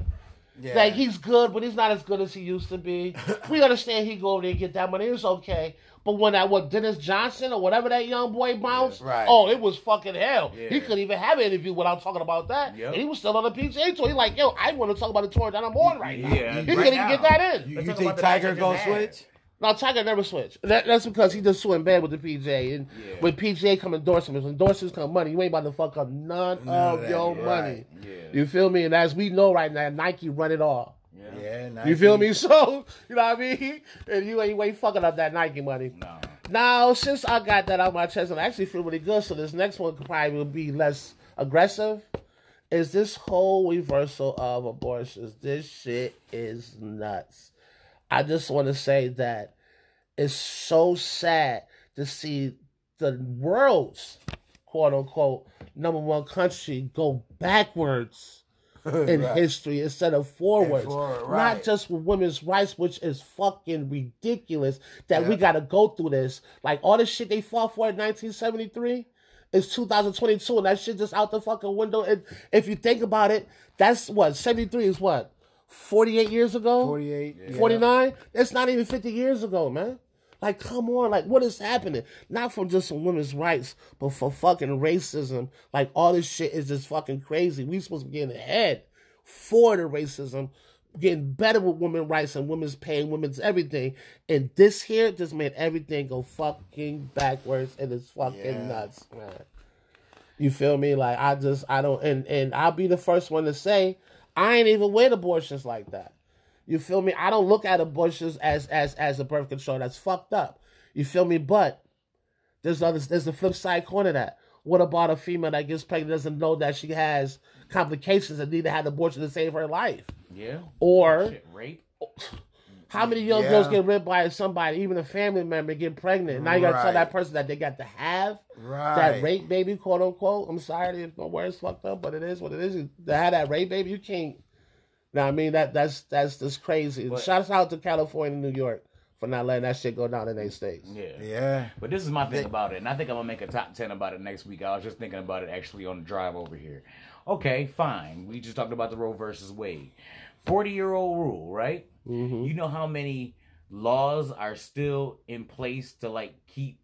Yeah. Like he's good, but he's not as good as he used to be. we understand he go over there and get that money. It's okay. But when that what Dennis Johnson or whatever that young boy bounced, Yeah, right. oh, it was fucking hell. He couldn't even have an interview without talking about that. Yep. And he was still on the PGA tour. He's like, yo, I want to talk about the tour that I'm on right now. Yeah, he right couldn't even get that in. You, you think about the match Tiger I just gonna switch? No, Tiger never switched. That, that's because he just swim bad with the PJ. And Yeah. when PJ come endorsements, when endorsements come money, you ain't about to fuck up none, None of of that, your yeah. money. Yeah. You feel me? And as we know right now, Nike run it all. Yeah. You feel me? So, you know what I mean? And you ain't, you ain't fucking up that Nike money. No. Now, since I got that out my chest, and I actually feel really good, so this next one probably will be less aggressive. Is this whole reversal of abortions? This shit is nuts. I just want to say that it's so sad to see the world's quote unquote number one country go backwards in Right. history instead of forwards. forward, Not just with women's rights, which is fucking ridiculous that we got to go through this. Like all the shit they fought for in 1973 is 2022, and that shit just out the fucking window. And if you think about it, that's what 73 is what 48 years ago. 48. yeah. 49 that's not even 50 years ago man like come on like what is happening not for just some women's rights but for fucking racism like all this shit is just fucking crazy we supposed to be getting ahead for the racism getting better with women's rights and women's pay and women's everything and this here just made everything go fucking backwards and it's fucking Yeah. nuts man you feel me? Like I just I don't and and I'll be the first one to say I ain't even with abortions like that. You feel me? I don't look at abortions as as as a birth control. That's fucked up. You feel me? But there's other there's the flip side corner of that. What about a female that gets pregnant doesn't know that she has complications and need to have an abortion to save her life? Yeah. Or Shit, rape. how many young Yeah. girls get raped by somebody, even a family member, get pregnant? Now you gotta tell that person that they got to have Right. that rape baby, quote unquote. I'm sorry if my word's fucked up, but it is what it is. To have that rape baby, you can't. Now I mean that that's that's just crazy. But- Shouts out to California and New York for not letting that shit go down in their states. Yeah. Yeah. But this is my thing about it, and I think I'm gonna make a top ten about it next week. I was just thinking about it actually on the drive over here. Okay, fine. We just talked about the Roe versus Wade. Forty year old rule, right? Mm-hmm. You know how many laws are still in place to like keep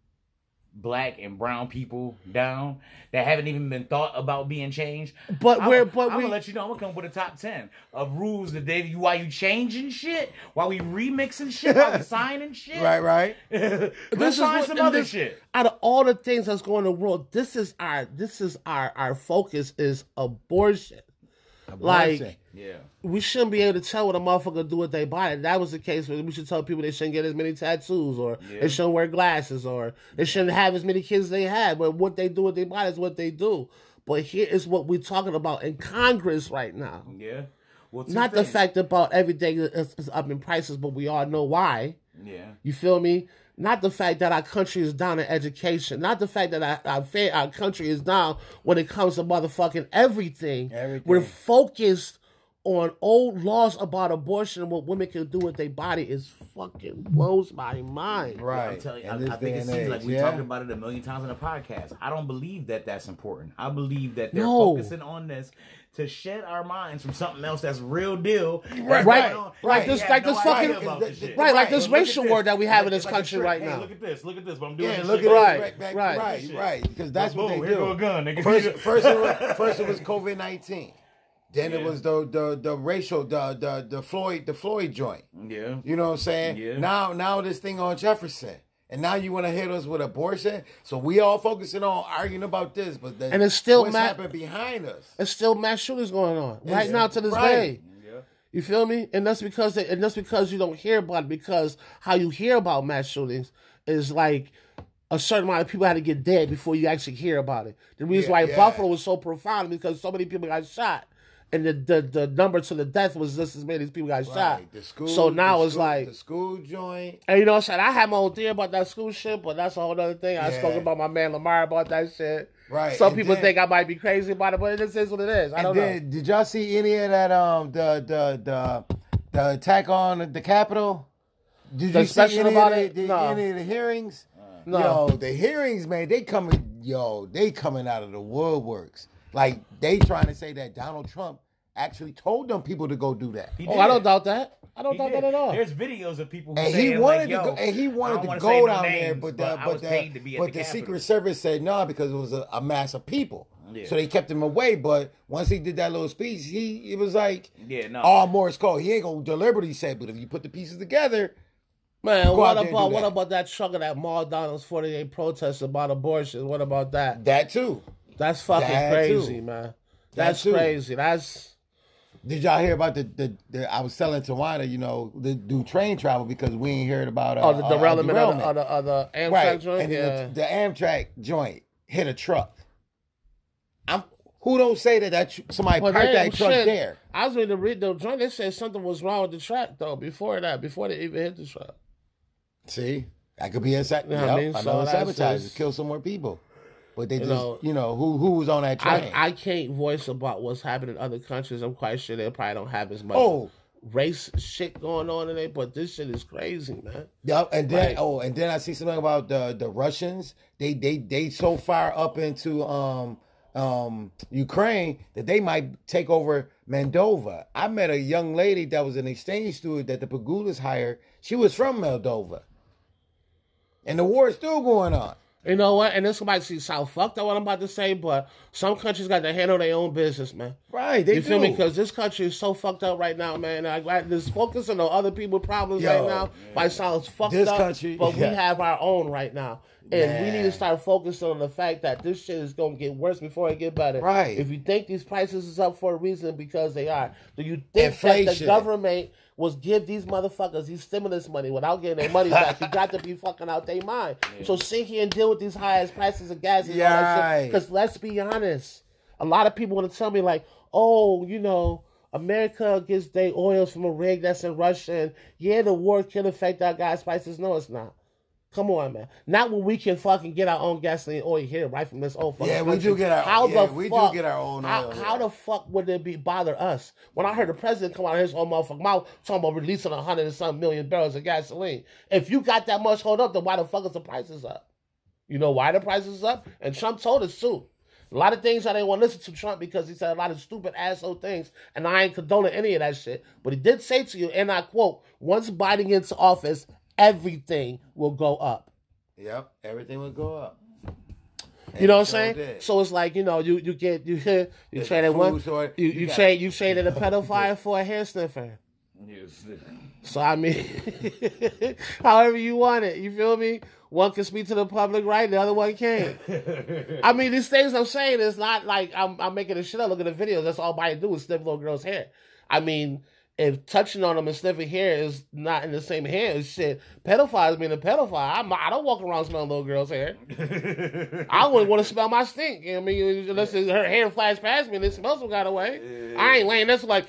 black and brown people down that haven't even been thought about being changed. But I'm, we're but I'm we gonna let you know. I'm gonna come with a top ten of rules that they why you changing shit, while we remixing shit, while we signing shit. Right, right. Let's This is what- some other this- shit. out of all the things that's going in the world, this is our this is our our focus is abortion. Like Abortion. Yeah. we shouldn't be able to tell what a motherfucker do with their body. That was the case, we should tell people they shouldn't get as many tattoos, or Yeah. they shouldn't wear glasses, or they shouldn't have as many kids as they had. But what they do with their body is what they do. But here is what we're talking about in Congress right now. Yeah. Well, Not the fact about everything is, is up in prices, but we all know why. Yeah. You feel me? Not the fact that our country is down in education. Not the fact that our our, our country is down when it comes to motherfucking everything. Everything. We're focused on old laws about abortion and what women can do with their body is fucking blows my mind. Right. I'm telling you, In I, I think it seems age, like we yeah. talked about it a million times in the podcast. I don't believe that that's important. I believe that they're No. focusing on this to shed our minds from something else that's real deal. Right, right, Like this- like this fucking- Right, like this Look at racial war that we have in this like country right Hey, now. Look at this. Look at this. What I'm doing. Yeah, this look at shit. it. Right, Right, back, right. right, right, Because that's Boom, what they here go a do. gun, nigga. First, first, it was, first it was COVID nineteen. Then it was the the the racial the the the Floyd the Floyd joint. Yeah. You know what I'm saying? Yeah. Now now this thing on Jefferson. And now you want to hit us with abortion? So we all focusing on arguing about this, but the, And it's still what's ma- happened behind us. There's still mass shootings going on right Yeah. now to this Right. day. Yeah. You feel me? And that's because they, and that's because you don't hear about it because how you hear about mass shootings is like a certain amount of people had to get dead before you actually hear about it. The reason Yeah, why yeah. Buffalo was so profound because so many people got shot. And the, the, the number to the death was just as many as people got shot. The school. so now it's school- like the school joint. and you know what I'm saying? I had my own theory about that school shit, but that's a whole other thing. I Yeah. spoke about my man Lamar about that shit. Right, Some and people then- think I might be crazy about it, but it just is what it is. I don't And know. did y'all see any of that? Um, the the the the attack on the Capitol. Did The you see any about of the, it? the- No. any of the hearings? No. Yo, the hearings, man, they coming. Yo, they coming out of the woodworks. Like they trying to say that Donald Trump actually told them people to go do that. Oh, I don't doubt that. I don't He doubt did. that at all. There's videos of people who And saying he wanted like, to Yo, go, and he wanted to go say no down there, but the I but the, paid to be at but the the Secret Service said no because it was a, a mass of people. Yeah. So they kept him away. But once he did that little speech, he it was like, Yeah, no. all Morse code. He ain't gonna deliberately say, but if you put the pieces together, Man, Go what out there and about what that. about that truck of that Ma Donald's 48 protests about abortion? What about that? that too. That's fucking That crazy, too. man. That That's too. crazy. That's Did y'all hear about the, the, the I was telling Tawana, you know, the do train travel because we ain't heard about uh, oh the uh, derailment, derailment. Of, the, of, the, of the Amtrak right. joint. and yeah. the, the Amtrak joint hit a truck. I'm who don't say that that somebody But parked that truck shit, there. I was reading the read the joint. They said something was wrong with the track though. Before that, before they even hit the truck. See, that could be a sa- know what I yep, mean? So another sabotage just- kill some more people. But they just, know, you know, who who was on that train? I, I can't voice about what's happening in other countries. I'm quite sure they probably don't have as much oh, race shit going on in it, but this shit is crazy, man. Yep, and then Right. oh, and then I see something about the the Russians. They they they so far up into um um Ukraine that they might take over Moldova. I met a young lady that was an exchange student that the Pegulas hired. She was from Moldova, and the war is still going on. You know what? And this might see South fucked up what I'm about to say, but some countries got to handle their own business, man. Right? They You feel do. me? Because this country is so fucked up right now, man. Like, like this focusing on other people's problems Yo, right now might sound fucked This up, country- but yeah. we have our own right now, and we need to start focusing on the fact that this shit is gonna get worse before it get better. Right. If you think these prices is up for a reason, because they are. Do you think that the government was give these motherfuckers these stimulus money without getting their money back? you got to be fucking out their mind. So sit here and deal with these high ass prices of gas and Yeah. Because let's be honest, a lot of people want to tell me like, oh, you know, America gets their oils from a rig that's in Russia, and yeah, the war can affect our gas prices. No, it's not. Come on, man. Not when we can fucking get our own gasoline oil here, right from this old fucking Yeah, we do get our- How yeah, the we do get our own How, oil how the fuck would it be bother us? When I heard the president come out of his own motherfucking mouth talking about releasing a hundred and some million barrels of gasoline. If you got that much hold up, then why the fuck is the prices up? You know why the prices up? And Trump told us too. A lot of things I didn't want to listen to Trump because he said a lot of stupid asshole things, and I ain't condoning any of that shit. But he did say to you, and I quote, once Biden gets office, everything will go up. Yep, everything will go up. You know what I'm saying? did. So it's like you know you you get you you There's traded a one food you you you got- trade you traded a pedophile for a hair sniffer. Yes. So I mean, however you want it, you feel me? One can speak to the public, right? The other one can't. I mean, these things I'm saying is not like I'm, I'm making a shit up. Look at the videos. That's all I do is sniff little girls' hair. I mean, if touching on them and sniffing hair is not in the same as shit, pedophiles being a pedophile. I'm, I don't walk around smelling little girls' hair. I wouldn't want to smell my stink. You know what I mean, unless her hair flash past me and it smells some kind of way. I ain't laying this like.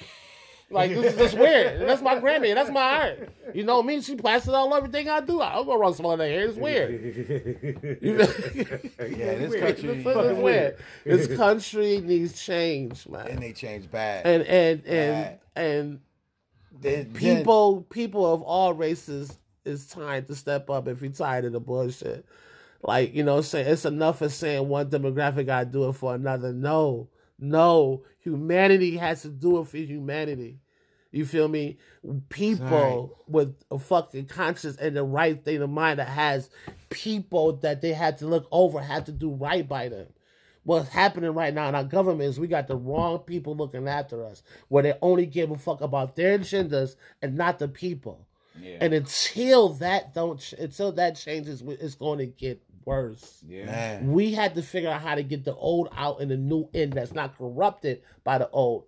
Like this is just weird. That's my Grammy. That's my art. You know me? She plastered all everything I do. I don't go run some other hair. It's weird. You know? Yeah, this It's country fucking weird. This country needs change, man. and they change bad. And and and Right. and Then- people people of all races it's time to step up if you're tired of the bullshit. Like, you know, say it's enough of saying one demographic gotta do it for another. No. No. Humanity has to do it for humanity. You feel me? People with a fucking conscience and the right thing of mind that has people that they had to look over, had to do right by them. What's happening right now in our government is we got the wrong people looking after us, where they only give a fuck about their agendas and not the people. Yeah. And until that don't, until that changes, it's going to get worse. yeah. man, We had to figure out how to get the old out and the new in that's not corrupted by the old.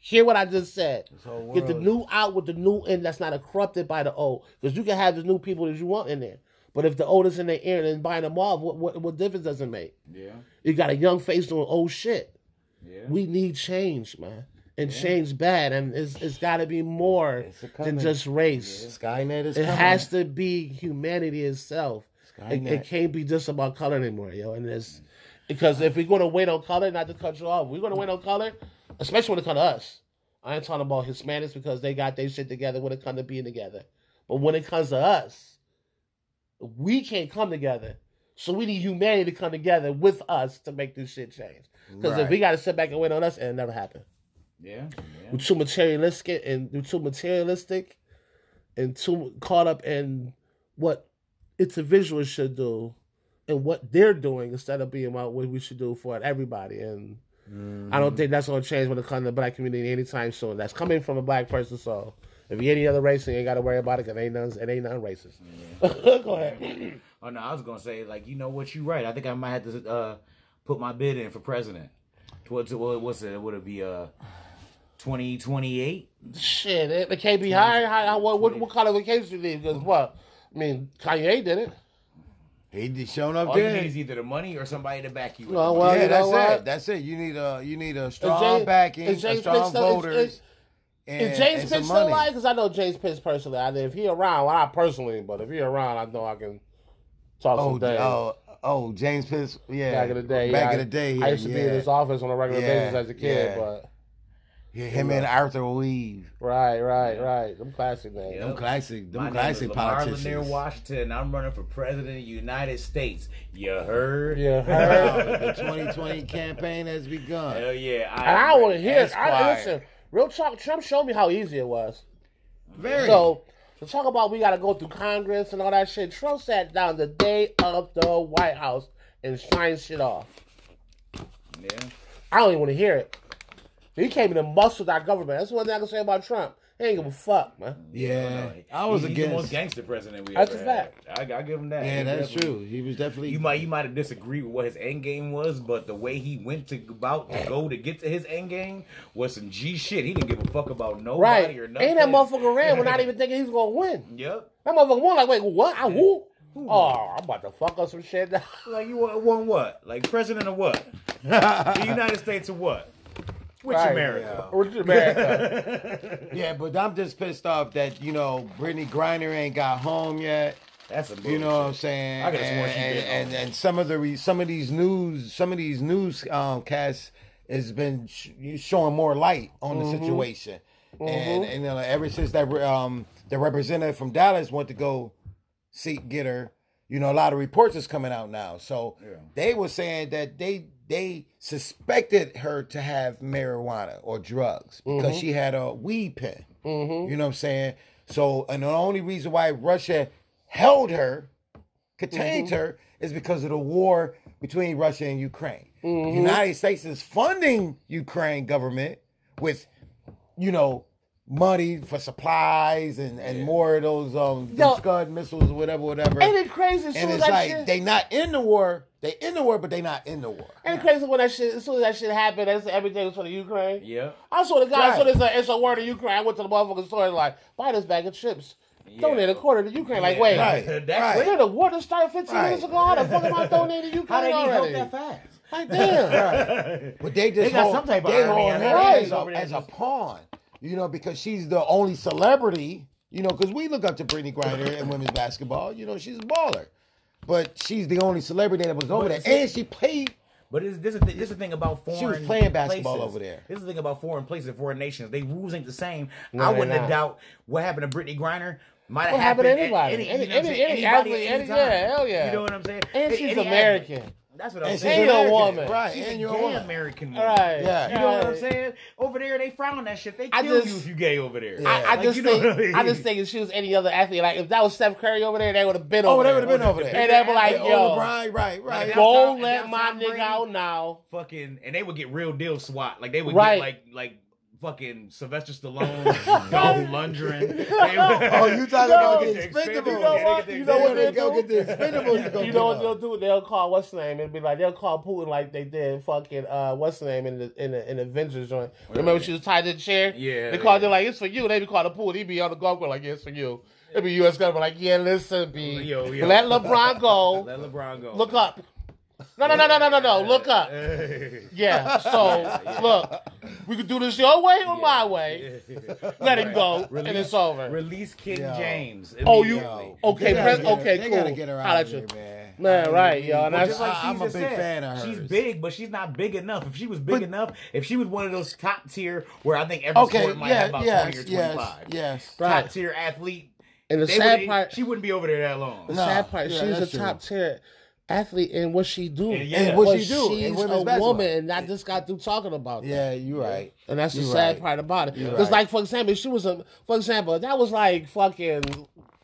Hear what I just said. Get the new out with the new in that's not corrupted by the old. Because you can have the new people that you want in there. But if the old is in their ear and buying them off, what, what, what difference does it make? Yeah. You got a young face doing old shit. Yeah. We need change, man. And change bad. And it's, it's got to be more than just race. Skynet is It coming. has to be humanity itself. It, it can't be just about color anymore, yo. And it's because if we're gonna wait on color, not to cut you off, we're gonna wait on color, especially when it comes to us. I ain't talking about Hispanics because they got their shit together when it comes to being together. But when it comes to us, we can't come together. So we need humanity to come together with us to make this shit change. Because if we gotta sit back and wait on us, it'll never happen. Yeah. We're too materialistic and we're too materialistic and too caught up in what individuals should do and what they're doing instead of being about what we should do for everybody. And I don't mm-hmm. think that's going to change when it comes to the black community anytime soon. That's coming from a black person. So if you're any other race, you ain't got to worry about it because it ain't none, it ain't none racist. Go ahead. Oh no, I was gonna say like you know what you right. I think I might have to uh, put my bid in for president. What's what, what's it? Would it be uh twenty twenty eight? Shit, it, it can't be higher. How, how, what, what, what qualifications you need? Because what? I mean, Kanye did it. He just showing up All you there. need is either the money or somebody to back you. with Well, well, yeah, you know that's what? it. That's it. You need a you need a Is strong James- backing, is a strong Pitts is- voters, is- and, Is James and Pitts some still money. alive? Because I know James Pitts personally. I, if he around, well, not personally, but if he around, I know I can talk Oh, some days. oh, oh, James Pitts. Yeah, Back in the day, Back yeah, in the day, I used to be in yeah. his office on a regular Yeah, basis as a kid. yeah. But Yeah, him and Arthur Eve. right, right, right. Them classic names. Yeah. Them classic, My them name classic is Lamar politicians. Lanier Washington. I'm running for president of the United States. You heard? Yeah, Oh, heard. the 2020 campaign has begun. Hell yeah. and I want to hear it. I, Esquire. listen, real talk. Trump showed me how easy it was. Very. So to talk about we got to go through Congress and all that shit. Trump sat down the day of the White House and signed shit off. Yeah. I don't even want to hear it. He came in and muscled our government. That's one thing I can say about Trump. He ain't give a fuck, man. yeah, I was He's the most against. gangster president we That's ever a fact. had. I, I give him that. Yeah, He that's true. He was definitely. You might you might have disagreed with what his end game was, but the way he went to about to go to get to his end game was some G shit. He didn't give a fuck about nobody Right. or nothing. Ain't that motherfucker ran without even thinking he's going to win. Yep. That motherfucker won like, wait, what? I who? Oh, I'm about to fuck up some shit now. Like you won, won what? Like president of what? the United States of what? Which Right, America? Which America? yeah, but I'm just pissed off that you know Brittney Griner ain't got home yet. That's a You know what I'm saying? I and, she and, and, and some of the re, some of these news some of these news um, casts has been sh- showing more light on the situation, and and you know, ever since that um, the representative from Dallas went to go seek get her, you know, a lot of reports is coming out now. So they were saying that they they suspected her to have marijuana or drugs because mm-hmm. she had a weed pen. Mm-hmm. You know what I'm saying? So, and the only reason why Russia held her, contained mm-hmm. her, is because of the war between Russia and Ukraine. The United States is funding Ukraine government with, you know, money for supplies and, and more of those um Yo. Scud missiles or whatever, whatever. Ain't it crazy as soon and it's that like shit... they not in the war. They in the war, but they not in the war. Ain't it crazy when that shit, as soon as that shit happened, that's everything was for the Ukraine? Yeah. I saw the God, Right. so there's a, it's a war in Ukraine. I went to the motherfucking store and like, buy this bag of chips. Donate a quarter to Ukraine. Like, wait, Right. That's right. where the war just started 15 Right. minutes ago? How the fuck am I donating to Ukraine How they need help that fast? Like, damn. But they just They got hold, some type of they army hold out her there. Right. as, a, as a pawn you know, because she's the only celebrity, you know, because we look up to Brittney Griner in women's basketball. You know, she's a baller, but she's the only celebrity that was over there, and she played. But this this is th- this the thing about foreign. She was playing basketball over there. This is the thing about foreign places, foreign nations. They rules ain't the same. No, I wouldn't have doubt what happened to Brittney Griner might have happened, to anybody. Any, any, any, anybody, athlete, any, yeah, hell yeah. You know what I'm saying? And she's American. Athlete. That's what I'm and saying. She's a woman, right? She's and a gay woman. American woman. Right? Yeah. You know right. what I'm saying? Over there, they frown that shit. They kill just, you if you gay over there. Yeah. I, I like, just, think, I, mean? I, just think if she was any other athlete, like if that was Steph Curry over there, they would have been oh, over. Oh, they would have been over there. And they'd be like, "Yo, right, right, right. Go let my nigga out now." Fucking, and they would get real deal swat. Like they would get like like fucking Sylvester Stallone, Dolph Lundgren. oh, you talking about the expendables? You know what? You know what they go get the expendables. You know what they'll do? They'll call what's the name? It'll be like they'll call Putin like they did fucking uh, what's the name in the in the in Avengers joint. Remember she was tied to the chair? Yeah. They called yeah. it like it's for you. They be calling Putin. He be on the golf course like yeah, it's for you. It'd be U.S. government like, yeah, listen, be yo, yo. let LeBron go. let LeBron go. Look up. No, no, no, no, no, no, no. Look up. Yeah. So look, we could do this your way or my way. Let him go, and it's over. Release King Yo. James. Oh, you okay? Get okay, they cool. gotta get her out of here, you. man. Man, right, y'all. And that's- like I'm a big said, fan of She's big, but she's not big enough. If she was big enough, if she was one of those top tier, where I think every Okay, sport might have about twenty or twenty-five. yes, yes. Right. top tier athlete, And the sad part, she wouldn't be over there that long. the sad part, Yeah, she's a true. top tier athlete and what she do and, yeah. and what but she do. She's a basketball. woman, and I just got through talking about that. Yeah, you're right. And that's the you're sad right. part about it. It's right. like, for example, she was a, for example, that was like fucking.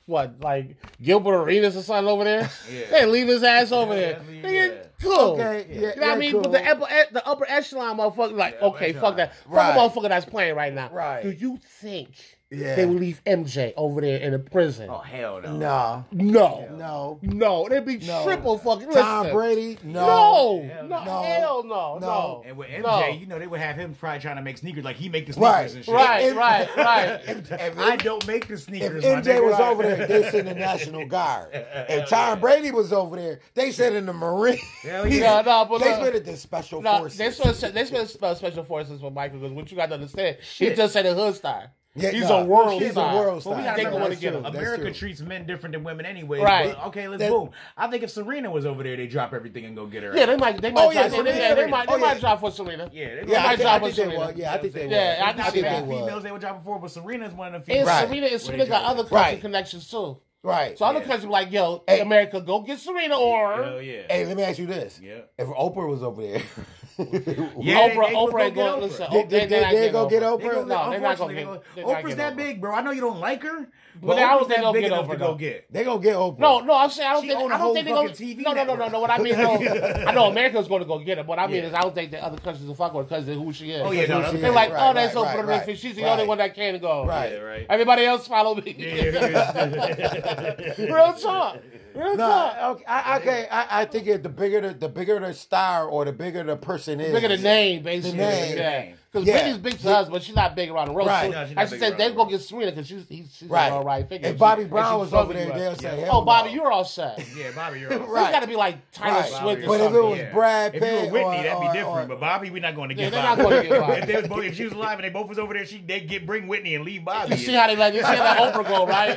What like Gilbert Arenas or something over there? Yeah. They leave his ass over yeah, there. Nigga, cool. Okay, yeah, you know what I mean? Cool. But the upper, the upper echelon motherfucker, like, okay, echelon. fuck that. Right. Fuck a motherfucker that's playing right now. Right. Do you think yeah. They would leave MJ over there in a prison. Oh hell no. No. No. No. No. They'd be no. triple fucking Tom listen. Brady. No. No. Hell no. no. And with MJ, no. you know, they would have him probably trying to make sneakers like he make the sneakers right. and shit. Right, if, right, right. If, if, I don't make the sneakers. If MJ was right. over there, they send the National Guard. If Tom Brady was over there, they said in the Marine. Hell yeah. no, but they no. sent it special no, forces. They spent, they special forces for Michael because what you got to understand, Shit. he just said a hood star. Yeah, he's no, a world. He's star. a world star. But we gotta get one. America treats men different than women, anyway. Right? But, okay, let's that, boom. I think if Serena was over there, they drop everything and go get her. Yeah, they might. They might. Oh, yeah, drop, yeah, they, might. They oh, yeah. might oh, drop for Serena. Yeah, they, yeah, might I drop think, for Serena. Yeah, I think they. Yeah, I think they. Females they would drop before, but Serena's one of the females. And Serena, and Serena got other country connections too. Right. So other yeah. countries like, yo, hey, America, go get Serena or. Hell yeah. Hey, let me ask you this. Yeah. If Oprah was over there, yeah, Oprah, they, Oprah ain't going. Listen, they, they, they, they, go get Oprah. They go, no, they're not gonna get. Oprah's that big, bro. I know you don't like her, but I was they gonna get Oprah. Go get. They gonna get Oprah. No, no, I'm saying I don't think. I don't think they gonna. No, no, no, no, no. What I mean, I know America's gonna go get her, but I mean is I don't think that other countries will fuck with her because of who she is. Oh yeah, no, they're like, oh, that's Oprah. Winfrey. She's the only one that can go. Right, right. Everybody else follow me. Real talk. No, okay, I, okay. I, I think it, the bigger the, the bigger the star or the bigger the person is, the bigger the name, basically. The name. Yeah. Because yeah. Big to us, but she's not big around the road. Right. So, no, I she said, they're going to get Serena because she's, she's, she's all right figure. If Bobby Brown was over there, they'll say. Oh, Bobby, you're all set. yeah, Bobby, you're all set. right. He's got to be like Tyler right. Swift But if it was yeah. Brad Pitt. If you were Whitney, or, that'd be different. Or, but Bobby, we're not going to get yeah, Bobby. They're not going to get Bobby. If she was alive and they both was over there, she they'd get bring Whitney and leave Bobby. You see how they let, you see how Oprah go, right?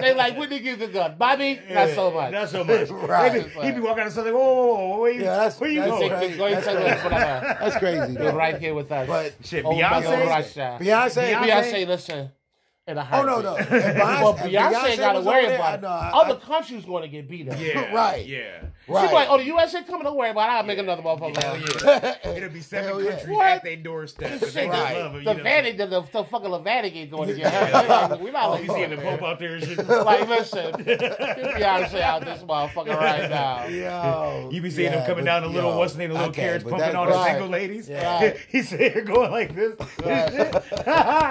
They like, Whitney gives the gun. Bobby, not so much. Not so much. Right. He'd be walking on something, whoa, whoa, whoa, where you going? That's crazy. You're right here with us. But shit, Beyonce, Beyonce, Beyonce, Beyonce, listen a. Oh no, no. If Beyonce, well, Beyonce, Beyonce got to worry there, about it. No, Other I, countries going to get beat up. Yeah, right. Yeah. Right. She's like, oh, the USA coming. Don't worry about it. I'll yeah. make another motherfucker. Hell yeah. It'll be seven Hell countries yeah. at their doorstep. Right. love her, the, Vatican, the, the, the fucking Vatican going to get her. We're not like, oh, seeing the Pope out there like, listen, Beyonce out this motherfucker right now. Yo, you be seeing them coming down the little, what's name, the little carriage pumping on the single ladies. He's here going like this.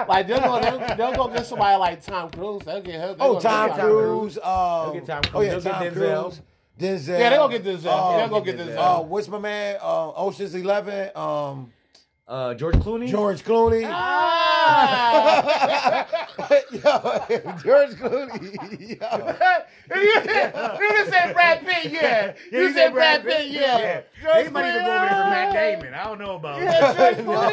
Like, they'll go get somebody like Tom Cruise. They'll get her. Oh, Tom Cruise. Um, get Tom Cruise. Uh, oh, yeah, Tom Cruise. Denzel. Yeah, they're gonna get Denzel. Uh, they're gonna get Denzel. Uh, what's my man? Uh, Ocean's Eleven. Um, uh, George Clooney. George Clooney. Ah! yo, George Clooney. Yo. yeah. you said Brad Pitt, yeah. yeah you, said, said Brad, Pitt, Pitt yeah. They might even go over there for Matt Damon. I don't know about. Yeah, George Clooney.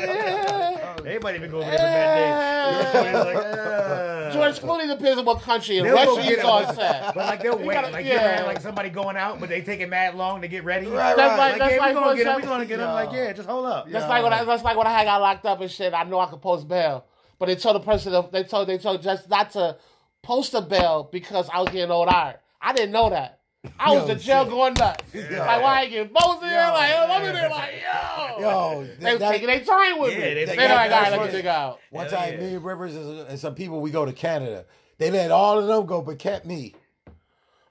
yeah. They might even go over there for Matt Damon. George Clooney's like. Uh. George Clooney depends on what country in They'll go Russia you get saw him, it set. But like they'll You wait, gotta- like yeah. you ever like somebody going out, but they taking mad long to get ready. Right, That's right. like- Like, that's yeah, we like gonna for get him. We example- gonna get him. Like, yeah, just hold up. That's like when I, that's like when I got locked up and shit. I know I could post bail, but they told the person that- they told they told just not to post a bail because I was getting old iron. I didn't know that. I was Yo, in jail shit. going nuts. Like why I ain't getting posted? Yo, like yo, I'm in there like yo. Yo, they that- was taking their time with Yeah, me. they- They, they know got- that's let the what- nigga out. One Hell time, yeah. me and Rivers and and some people, we go to Canada. They let all of them go, but kept me.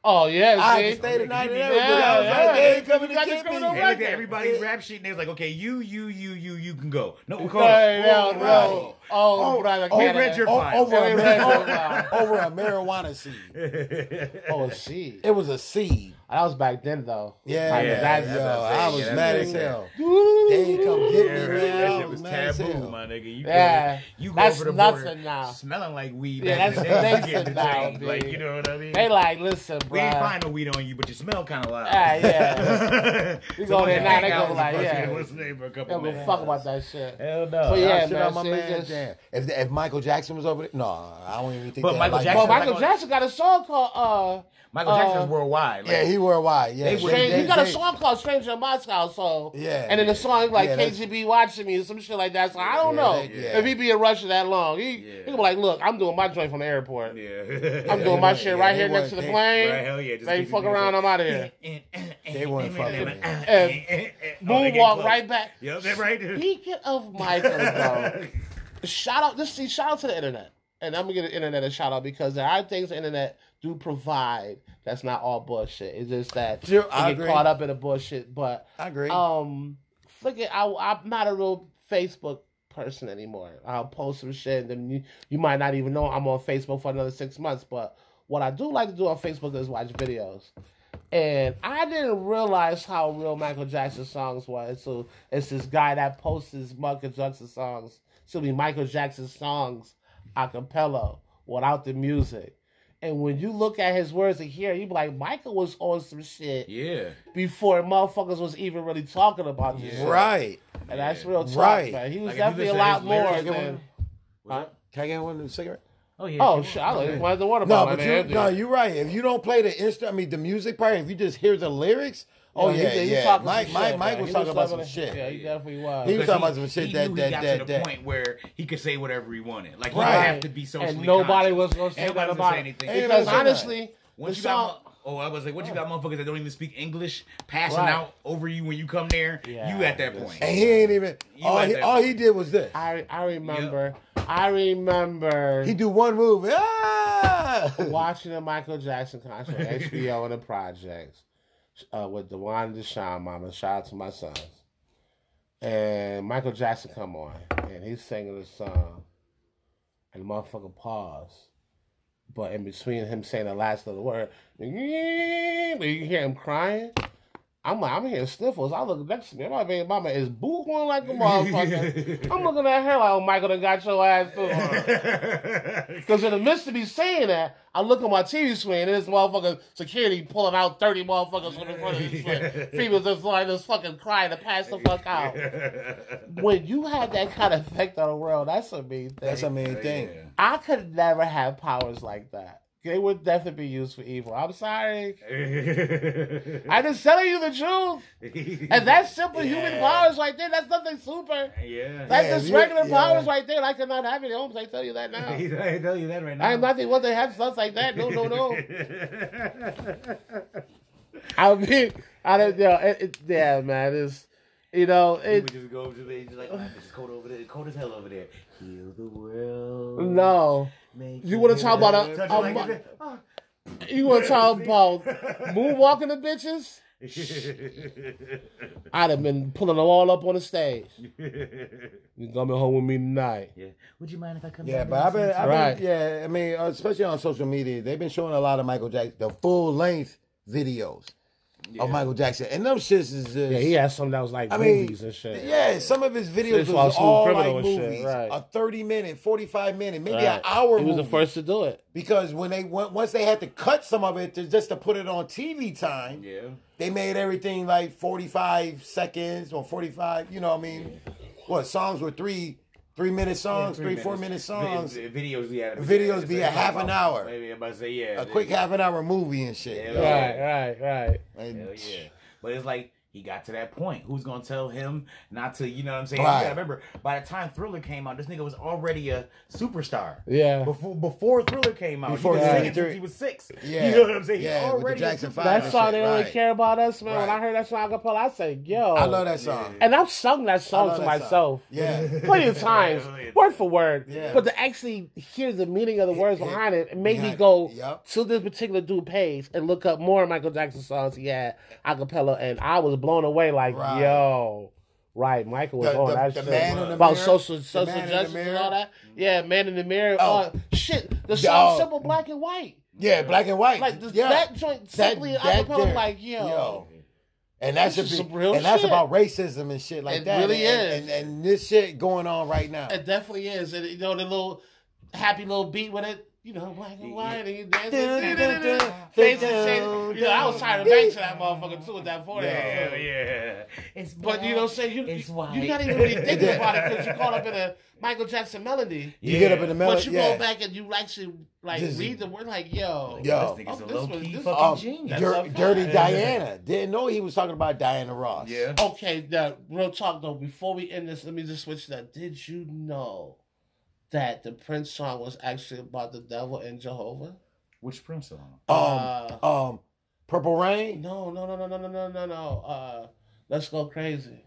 Oh yeah, I see? had to stay the night and Yeah. I was yeah. like, they ain't coming You to get me. criminal They looked at everybody's rap sheet and they was like, okay, you, you, you, you, you can go. No, hold Hey, on. no, right. Oh, Oh, brother, oh, read your- O- file. Oh, over, oh, a, They read your oh, over, a marijuana seed. Oh, see. It was a seed. That was back then though. Yeah, Like, yeah, that's- yo, that's what I'm I saying. was Yeah, mad as hell. They ain't come get Yeah, me, man. That shit was was mad as taboo, my nigga. You Yeah. go, you go That's over the nothing border now. smelling like weed. Yeah, that's the nothing get now, detained. Like, you know what I mean? They like, listen, bro. we ain't find no weed on you, but you smell kind of loud. Ah, yeah. we go there now, they go like, yeah. What's the name for a They couple don't give a minutes? fuck about that shit. Hell no. But yeah, Shit man, on my man, damn. If, if Michael Jackson was over there, no, I don't even think. But Michael Jackson- But. Michael Michael- Jackson got a song called uh Michael uh, Jackson's worldwide. Yeah, he worldwide. Yeah, They They- they- he got a they- song called Stranger in Moscow, so Yeah. and then the song like Yeah, KGB watching me or some shit like that. So I don't Yeah, know they- yeah. if he be in Russia that long. He Yeah. he be like, look, I'm doing my joint from the airport. yeah. I'm doing my shit yeah, right here next to the plane. Right, hell yeah. Just They fuck your around, music. I'm out of here. They weren't fucking with And oh, Moonwalk right back. Yep, that right. Speaking of Michael, bro, shout out. This see, shout out to the internet, and I'm gonna give the internet a shout out because there are things the internet do provide that's not all bullshit. It's just that you I get agree. caught up in the bullshit. But I agree. um, flick it. I, I'm not a real Facebook person anymore. I'll post some shit, and then you, you might not even know I'm on Facebook for another six months. But what I do like to do on Facebook is watch videos. And I didn't realize how real Michael Jackson's songs was. So it's this guy that posts his Michael Jackson songs. So be Michael Jackson songs a cappella without the music. And when you look at his words and hear, you be like, Michael was on some shit Yeah. before motherfuckers was even really talking about this shit. right. And that's real talk, Right. man. He was Like, definitely a lot more lyrics, than. Huh? Can I get one of the cigarette? Oh yeah. Oh sure. shit! I don't want the water No, bottle. but man. you, no, you're right. If you don't play the instru I mean the music part, if you just hear the lyrics, oh he- yeah, he yeah. Mike, Mike, shit, Mike man. was He talking about talking- some shit. Yeah, he definitely was. He was Because talking about some shit he that- knew he that- got that- to the that- point where he could say whatever he wanted. Like he Right. didn't have to be socially and nobody conscious. was going to say Nobody that was about say it. anything. Ain't Because honestly, Once you got, song. mo- oh, I was like, once you got motherfuckers that don't even speak English passing Right. out over you when you come there, Yeah, you at that point. And he ain't even You all he, all he did was this. I I remember. I remember. He do one move. Ah! watching the Michael Jackson concert HBO and the projects uh, with Dewan Deshawn, mama. Shout out to my sons. And Michael Jackson come on, and he's singing this song, and the motherfucker pause. But in between him saying the last little word, you hear him crying. I'm like, I'm hearing sniffles. I look next to me. My baby mama is boo going like a motherfucker. I'm looking at her like, oh, Michael done got your ass too. Because in the midst of me saying that, I look at my TV screen and this motherfucker security pulling out 30 motherfuckers from in front of his screen. People just like just fucking crying to pass the fuck out. When you have that kind of effect on the world, that's a mean thing. That's a main thing. I could never have powers like that. They would definitely be used for evil. I'm sorry. I'm just telling you the truth. And that's simple human powers right there. That's nothing super. yeah. That's Yeah, just regular yeah. powers right there. I cannot have it at home. I tell you that now. I tell you that right now. I am not the one that have stuff like that. No, no, no. I mean, I don't know. It, it, yeah, man. It's you know, You it, would just go over to the just like, oh, it's cold over there. Cold as hell over there. Heal the world. no. Make You wanna talk about a- better. a Touch like. Oh. You want to talk about moonwalking the bitches? I'd have been pulling them all up on the stage. You coming home with me tonight? yeah. Would you mind if I come? Yeah, but I've been, I've Right. been, yeah. I mean, uh, especially on social media, they've been showing a lot of Michael Jackson, the full length videos of Michael Jackson, and them shits is just, Yeah, he had some that was like I mean, movies and shit. Yeah, some of his videos It's was all Smooth all Criminal like and shit, movies, right. a thirty minute, forty five minute, maybe Right. an hour. He was the first to do it. because when they went, once they had to cut some of it to just to put it on TV time, Yeah. they made everything like forty five seconds or forty five. You know, what I mean, what songs were three three minute songs, Yeah, three, four minute songs. Vi- videos be at Videos be a half an hour. Maybe I'm about to say yeah. a quick half an hour movie and shit. Yeah. yo. Right, right, right. And- Hell yeah. But it's like he got to that point. Who's gonna tell him not to? You know what I'm saying? Right. You gotta remember, by the time Thriller came out, this nigga was already a superstar. Yeah. Before before Thriller came out, Before he was singing since he was six. Yeah. You know what I'm saying? Yeah, he with the already Jackson a Five That song they don't really right. care about us, man. When I heard that song acapella, I said, yo. I love that song. And I've sung that song to that myself. Yeah. Plenty of times, word for word. Yeah. But to actually hear the meaning of the words it- behind it, it made me go Yup. to this particular dude page and look up more Michael Jackson songs he had acapella, and I was blown away. Like, Right. yo, right, Michael was The- on the- that the shit Man in the about Mirror? social The social justice and all that. Yeah, man in the mirror. Oh. Uh, shit, the song. "Simple Black and White." Yeah, black and white. Like this, yeah. that joint simply that acapella. there. Like, yo. And that's some real and that's shit. about racism and shit like It that. really and, is. And, and, and this shit going on right now. It definitely is. And you know, the little happy little beat with it, you know, black and white, and you dance. Face and shade. You know, I was trying to bang to that motherfucker too with that forehead. Yeah, too. yeah. It's But you know what I'm? You, It's you, white. you're not even really thinking about it because you caught up in a Michael Jackson melody. you get up in the melody. But you yeah. go back and you actually like This read the word like, yo. Yo. This nigga's Oh, a low was- key this- fucking Um, genius. Dir- a fact. Dirty Diana. Didn't know he was talking about Diana Ross. Yeah. Okay, now real talk though. Before we end this, let me just switch that. Did you know that the Prince song was actually about the devil and Jehovah? Which Prince song? Um, uh, um, Purple Rain. No, no, no, no, no, no, no, no. Uh, let's go crazy.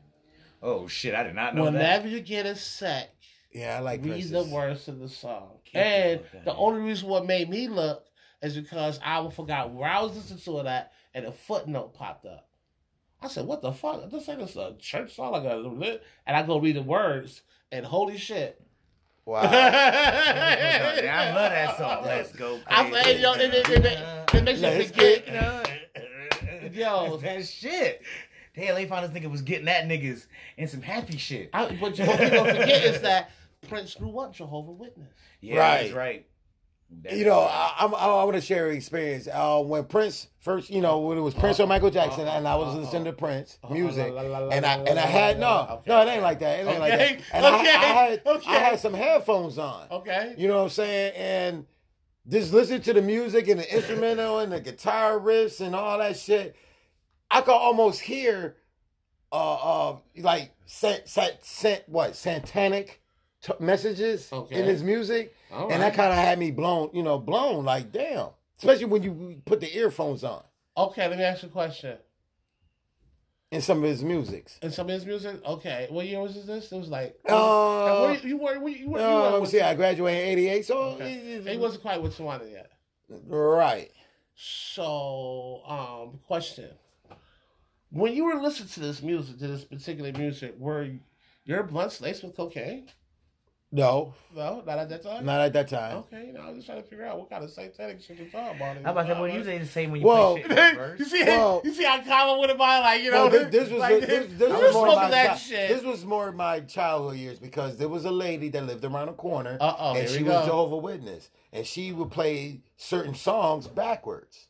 Oh shit! I did not know Whenever that. Whenever you get a sec, yeah, I like read princes. the words of the song. And the only reason what made me look is because I forgot where I was listening to that, and a footnote popped up. I said, "What the fuck? This ain't a church song, like a and I go read the words, and holy shit, Wow. Yeah, I love that song. Let's go. I crazy. said, yo, it, it, it, it, it makes you Let's forget. Yo. Yo, that shit. Hell, they found this nigga was getting that niggas and some happy shit. I, but what people forget is that Prince grew up Jehovah Witness. Yeah, Right. that's right. That you know. I, I'm, I want to share an experience. Uh, when Prince first, you know, when it was Prince or Michael Jackson, and I was listening to Prince music, and I and I had no, no, it ain't like that. It ain't like that. And I, I had okay. I had some headphones on. Okay. You know what I'm saying? And just listening to the music and the instrumental and the guitar riffs and all that shit, I could almost hear, uh, uh like sant, sant, sant, what satanic t- messages Okay. in his music, All and that kind of had me blown, you know, blown like damn. Especially when you put the earphones on Okay, let me ask you a question. in some of his musics. In some of his music, okay. What year was this? It was like. Uh, you, you were, you, were, you uh, were let me with- see. I graduated in '88, so Okay. it- He wasn't quite what with Tawana yet. right. So, um, question: When you were listening to this music, to this particular music, were your blunts laced with cocaine? No, No, not at that time. not at that time. Okay, you know, I'm just trying to figure out what kind of satanic shit you're talking about. How about that? Well, usually the same when you Well, play shit in reverse. you see, Well- you see how common with it by like you know. No, this, this was like, this, this you was more smoking my that shit. this was more my childhood years because there was a lady that lived around the corner Uh-oh, and she was go. Jehovah Witness and she would play certain songs backwards.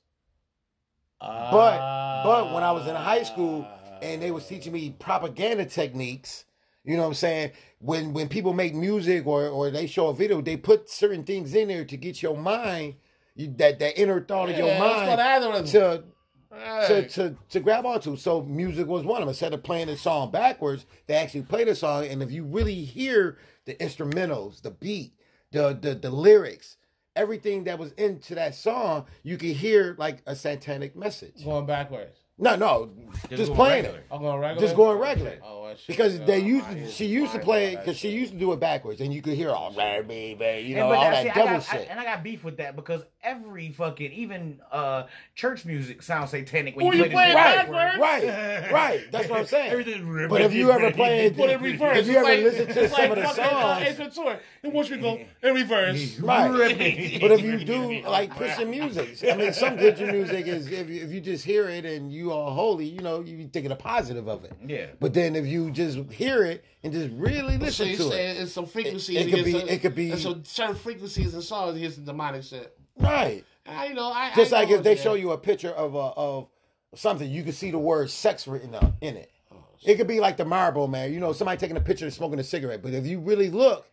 But but when I was in high school and they was teaching me propaganda techniques, you know what I'm saying? When when people make music or or they show a video, they put certain things in there to get your mind you, that that inner thought of your Yeah, that's mind to Hey. to, to, to grab onto. So music was one of them. Instead of playing the song backwards, they actually play the song. And if you really hear the instrumentals, the beat, the the, the lyrics, everything that was into that song, you could hear like a satanic message. going backwards. No, no, just, going playing regular. it. I'm going regular. Just going regular. Oh, that shit, Because yeah, they used ears she used to play for because she used to do it backwards, and you could hear all baby, baby, you know, but all that- that see, devil got, I- shit. and I got beef with that because every fucking even uh church music sounds satanic when When you you play play it shit backwards. Right, right. That's what I'm saying. Everything- But if you ever played, Put it in reverse. if you ever like- listen to some like of the fucking, songs, Ace Ventura. And once we go in reverse. Right. But if you do like Christian music, I mean, some Christian music is if you, if you just hear it and you are holy, you know, you thinking a positive of it. Yeah. But then if you just hear it and just really So listen you to it, it's some frequencies. It- it could be- some- it could be- some certain frequencies and songs against the demonic shit. right? I you know. I Just I like if they that. show you a picture of a of something, you can see the word sex written out in it. Oh It could be like the Marlboro man. You know, somebody taking a picture and smoking a cigarette. But if you really look,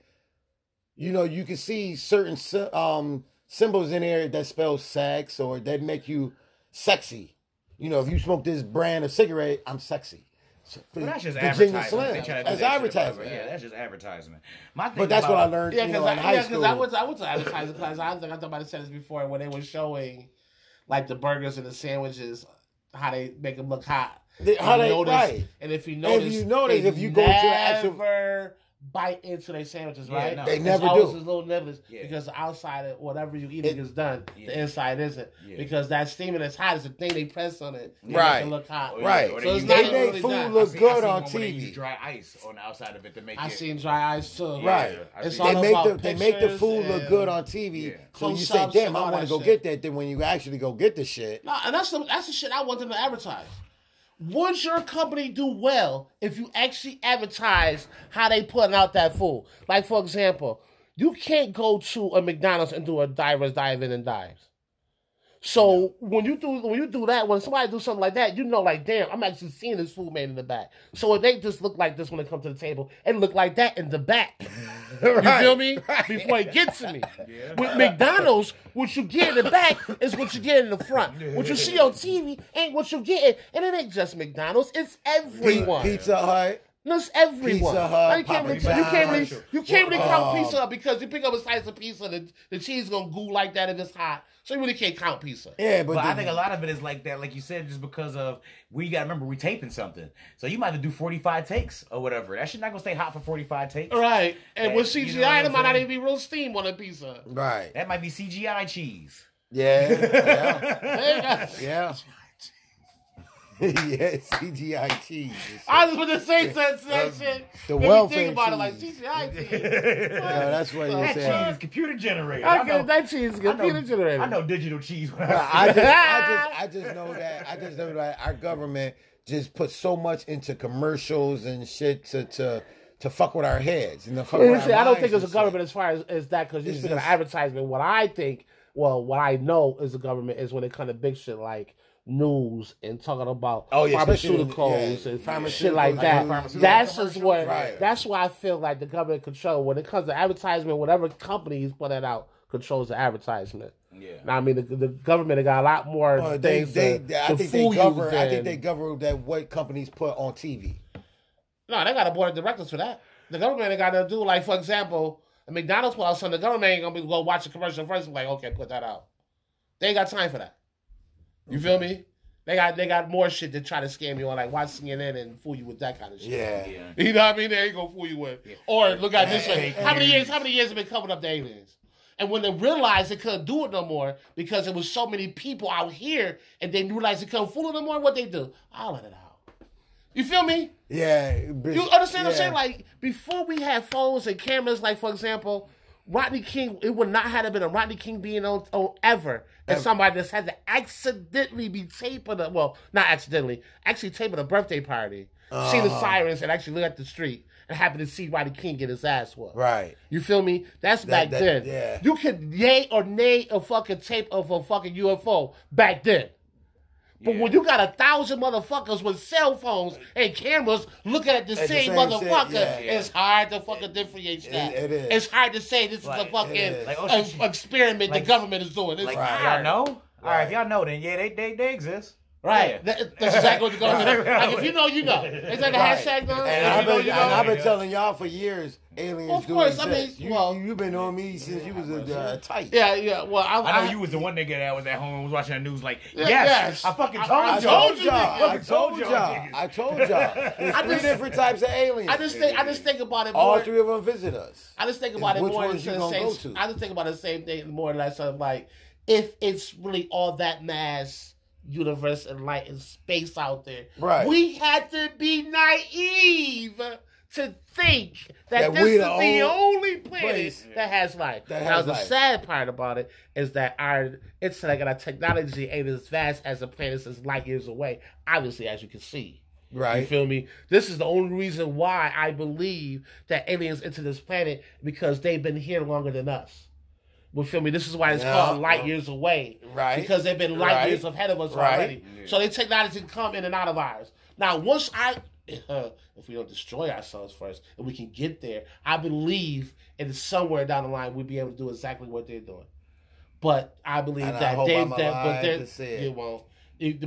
you know, you can see certain um, symbols in there that spell sex or that make you sexy. You know, if you smoke this brand of cigarette, I'm sexy. So, that's just Virginia advertisement. Slim. They try to do That's that advertisement. Yeah, that's just advertisement. My thing But that's what I learned, Yeah, you because know, in I, high yeah, 'cause school. I went to I went to advertising class. I think I thought I said this before when they were showing like the burgers and the sandwiches, how they make them look hot. The- how they- notice- right. And if you notice, if you notice, they if you go to the actual- never bite into their sandwiches, Yeah, right? no. They never always do. those little nibblers Yeah. because the outside of whatever you eating It- is done, Yeah. the inside isn't. Yeah. Because that steaming that's hot is the thing they press on it, to Right. Make it look hot. Right. So it's use- not They make really food done. look I seen- I good on one they TV. use dry ice on the outside of it to make it. I it. seen dry ice too. Yeah, Right. It's seen all They make about the they make the food look good on TV. Yeah. So you say, "Damn, I want to go get that." Then when you actually go get the shit, No, and that's the that's the shit I want them to advertise. Would your company do well if you actually advertise how they putting out that food? Like for example, you can't go to a McDonald's and do a divers dive in and dives. So when you do when you do that, when somebody do something like that, you know, like damn, I'm actually seeing this food man in the back. So if they just look like this when they come to the table, and look like that in the back. You feel me? right. Before it gets to me. With McDonald's, what you get in the back is what you get in the front. What you see on TV ain't what you get, and it ain't just McDonald's. It's everyone. Pizza Hut. No, it's everyone. Pizza Hut, you can't really, you can't really, you can't really count Um, pizza because you pick up a slice of pizza, the, the cheese gonna goo like that if it's hot. So you really can't count pizza. Yeah, but, But the- I think a lot of it is like that, like you said, just because of we got to remember we're taping something, so you might have to do forty five takes or whatever. That shit not gonna stay hot for forty five takes. Right. And with Yeah, you CGI, know what might not even be real steam on a pizza. right. That might be CGI cheese. Yeah, yeah, There you go. yeah. yeah, CGIT. I was going to say that, that um, shit. the Made me welfare think about it like CGIT. no, that's what you that said. cheese computer generated. I I know, get that cheese is I know- computer generated. I know digital cheese. When I, I just. I just, I just know that. I just know that our government just puts so much into commercials and shit to to to fuck with our heads and to fuck with Well, our I don't think it's a and government as far as, as that because you're It's speaking of advertisement. What I think, well, what I know is the government is when it comes to big shit like news and talking about Oh, yeah, pharmaceuticals yeah, and pharmaceuticals, shit like that. That's just what. Right. That's why I feel like the government control when it comes to advertisement. Whatever companies put it out controls the advertisement. Yeah. Now, I mean, the, the government got a lot more Well, things they, to, I to think fool they you govern. I think they govern that what companies put on TV. No, they got a board of directors for that. The government got to do like, for example, a McDonald's put out something. The government ain't gonna be go watch the commercial first and be like, okay, put that out. They ain't got time for that. You feel me? They got they got more shit to try to scam you on, like watch CNN and fool you with that kind of shit. Yeah. Yeah. You know what I mean? They ain't gonna fool you with. Or look at this way. How many years? How many years have been covering up the aliens? And when they realized they couldn't do it no more because there was so many people out here, and they realized they couldn't fool them no more, what they do? I'll let it out. You feel me? Yeah. You understand what I'm saying? Like before we had phones and cameras, like for example, Rodney King, it would not have been a Rodney King being on, on ever, and somebody just had to accidentally be taping a well, not accidentally, actually taping a birthday party, see the uh. sirens, and actually look at the street and happen to see Rodney King get his ass whooped. Right. You feel me? That's back that- then. yeah. You could yay or nay a fucking tape of a fucking UFO back then. But Yeah. when you got a thousand motherfuckers with cell phones and cameras looking at the the same, same motherfucker, shit, yeah. it's hard to fucking differentiate that. it is. It's hard to say this is a fucking it is. Like, oh, shit, experiment like- the government is doing. It's Like hard. y'all know. All right, if y'all know, then yeah, they they, they exist. Right. Yeah. That- that's exactly what the government Right. Like if you know, you know. Is that the Right. hashtag though? And I've you know, been, you and I've know. been telling y'all for years, aliens Of do course, I exist. mean, you, well- you've been on me since you was a uh, tight. Yeah, yeah. Well, I, I know you was the one nigga that was at home and was watching the news like, yes, yes. I fucking told I I y'all. told y'all. I told y'all. I told y'all. There's I three just- different types of aliens. I just think I just think about it All more. three of them visit us. I just think about it Which more ones in you gonna same. go to? I just think about the same thing more or less of like if it's really all that mass universe and light and space out there. Right. We had to be naive to think that, That this is the the only only planet place that has life. that now has the life. sad part about it is that our it's like our technology ain't as vast as the planet is light years away. Obviously, as you can see. Right. You feel me? This is the only reason why I believe that aliens enter this planet because they've been here longer than us. You feel me? This is why it's Yeah. called light years away. Right. Because they've been light Right. years ahead of us Right. already. So they technology can come in and out of ours. Now, once I if we don't destroy ourselves first, and we can get there, I believe in somewhere down the line we'll be able to do exactly what they're doing. But I believe And I that hope they that but they you won't.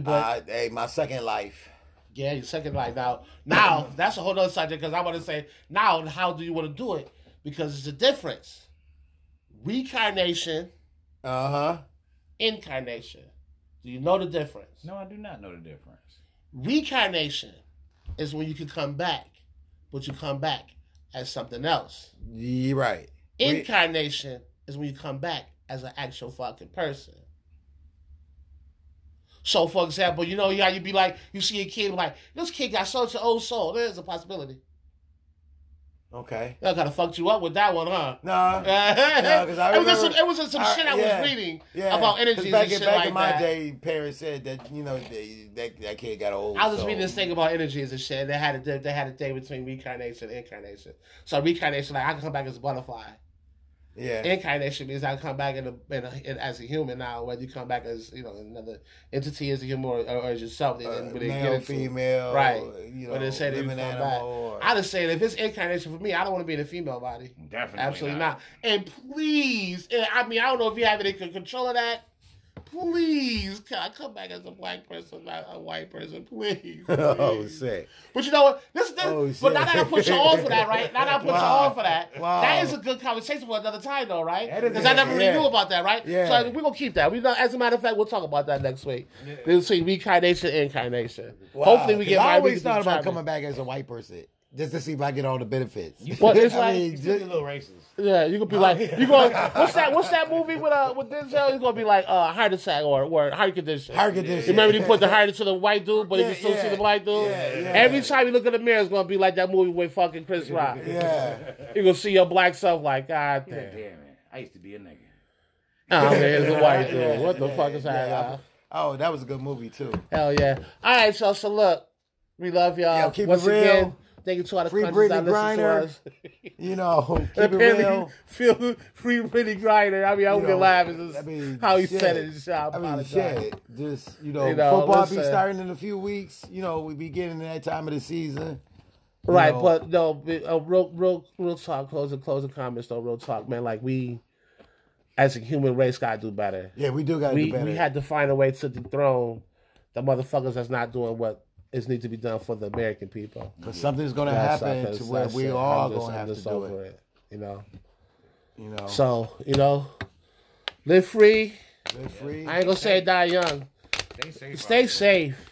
But Uh, hey, my second life. yeah, your second life now. Now that's a whole other subject because I want to say now how do you want to do it? Because it's a difference. Reincarnation, Uh huh. incarnation. Do you know the difference? No, I do not know the difference. Reincarnation is when you can come back, but you come back as something else. You're right. Re- Incarnation is when you come back as an actual fucking person. So, for example, you know how you be like, you see a kid like, this kid got such an old soul. There's a possibility. Okay. That kind of fucked you up with that one, huh? Nah. it, 'cause I was just some, it was some I- shit I yeah, was reading Yeah. about energies back and shit back like in my that. day, parents said that you know they, that that kid got old. I was just reading this thing about energies and shit. They had a they had a day between reincarnation and incarnation. So reincarnation, like I can come back as a butterfly. Yeah. Incarnation means I come back in, a, in, a, in as a human now. Whether you come back as you know another entity as a human or, or as yourself, they Uh, didn't really get male, into. female, Right. You know, When they say they living come animal. back. Or, I just say if it's incarnation for me, I don't want to be in a female body. Definitely Absolutely not. And please, and I mean, I don't know if you have any control of that. Please, can I come back as a black person, not a white person, please. oh shit! But you know what? This, this Oh, but now that I shit. put you on for that, right? Now that I put you Wow. on for that, Wow. that is a good conversation for another time, though, right? That is Because I never really yeah. knew about that, right? Yeah. So we're gonna keep that. We know, as a matter of fact, we'll talk about that next week. We'll see reincarnation, incarnation. Wow. Hopefully, we get. I we always can thought about coming back as a white person just to see if I get all the benefits. Well, it's I like- mean, You still just- a little racist. Yeah, you could be like, you going what's that? What's that movie with uh with Denzel? He's gonna be like uh heart attack or or heart condition. heart condition. You remember he put the heart into the white dude, but Yeah, he can still yeah. see the black dude. Yeah, yeah. Every time you look in the mirror, it's gonna be like that movie with fucking Chris Rock. Yeah. You gonna see your black self like, God damn. Damn it. I used to be a nigga. Oh man, it's a white dude. Yeah, what the yeah, fuck is that? yeah. Oh, that was a good movie too. Hell yeah. All right, so so look, we love y'all. Yeah, keep it Once real. again, thank you to all the Free Brittney listen to Griner. us. You know, keep it real. feel free pretty grinder. I mean, I'm You gonna laugh. It's I mean, how he said it. I I mean, shit. Just you know, You know, football be starting in a few weeks. You know, we be getting that time of the season. You Right, know, but no, uh, real, real, real talk. Closing, closing comments though. Real talk, man. Like we, as a human race, gotta do better. yeah, we do got to We do better. we had to find a way to dethrone the motherfuckers that's not doing what is need to be done for the American people. Cause something's gonna happen to where we it. all gonna have to just do over it. You know. You know, So you know, live free. live free. I ain't gonna say die young. Stay safe. Stay safe.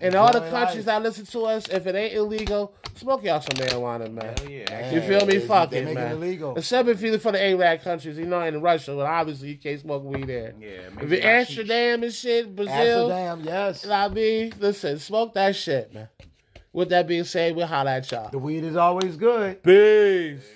And all the countries life. that listen to us, if it ain't illegal, smoke y'all some marijuana, man. Hell yeah. You feel me? They- Fuck it, make man. it illegal. Except if you're for the Arab countries, you know, in Russia, but obviously you can't smoke weed there. Yeah, If make it's sure y'all Amsterdam and shit, Brazil, Amsterdam, yes. you know what I mean? Listen, smoke that shit, man. With that being said, we'll holla at y'all. The weed is always good. Peace. cheat.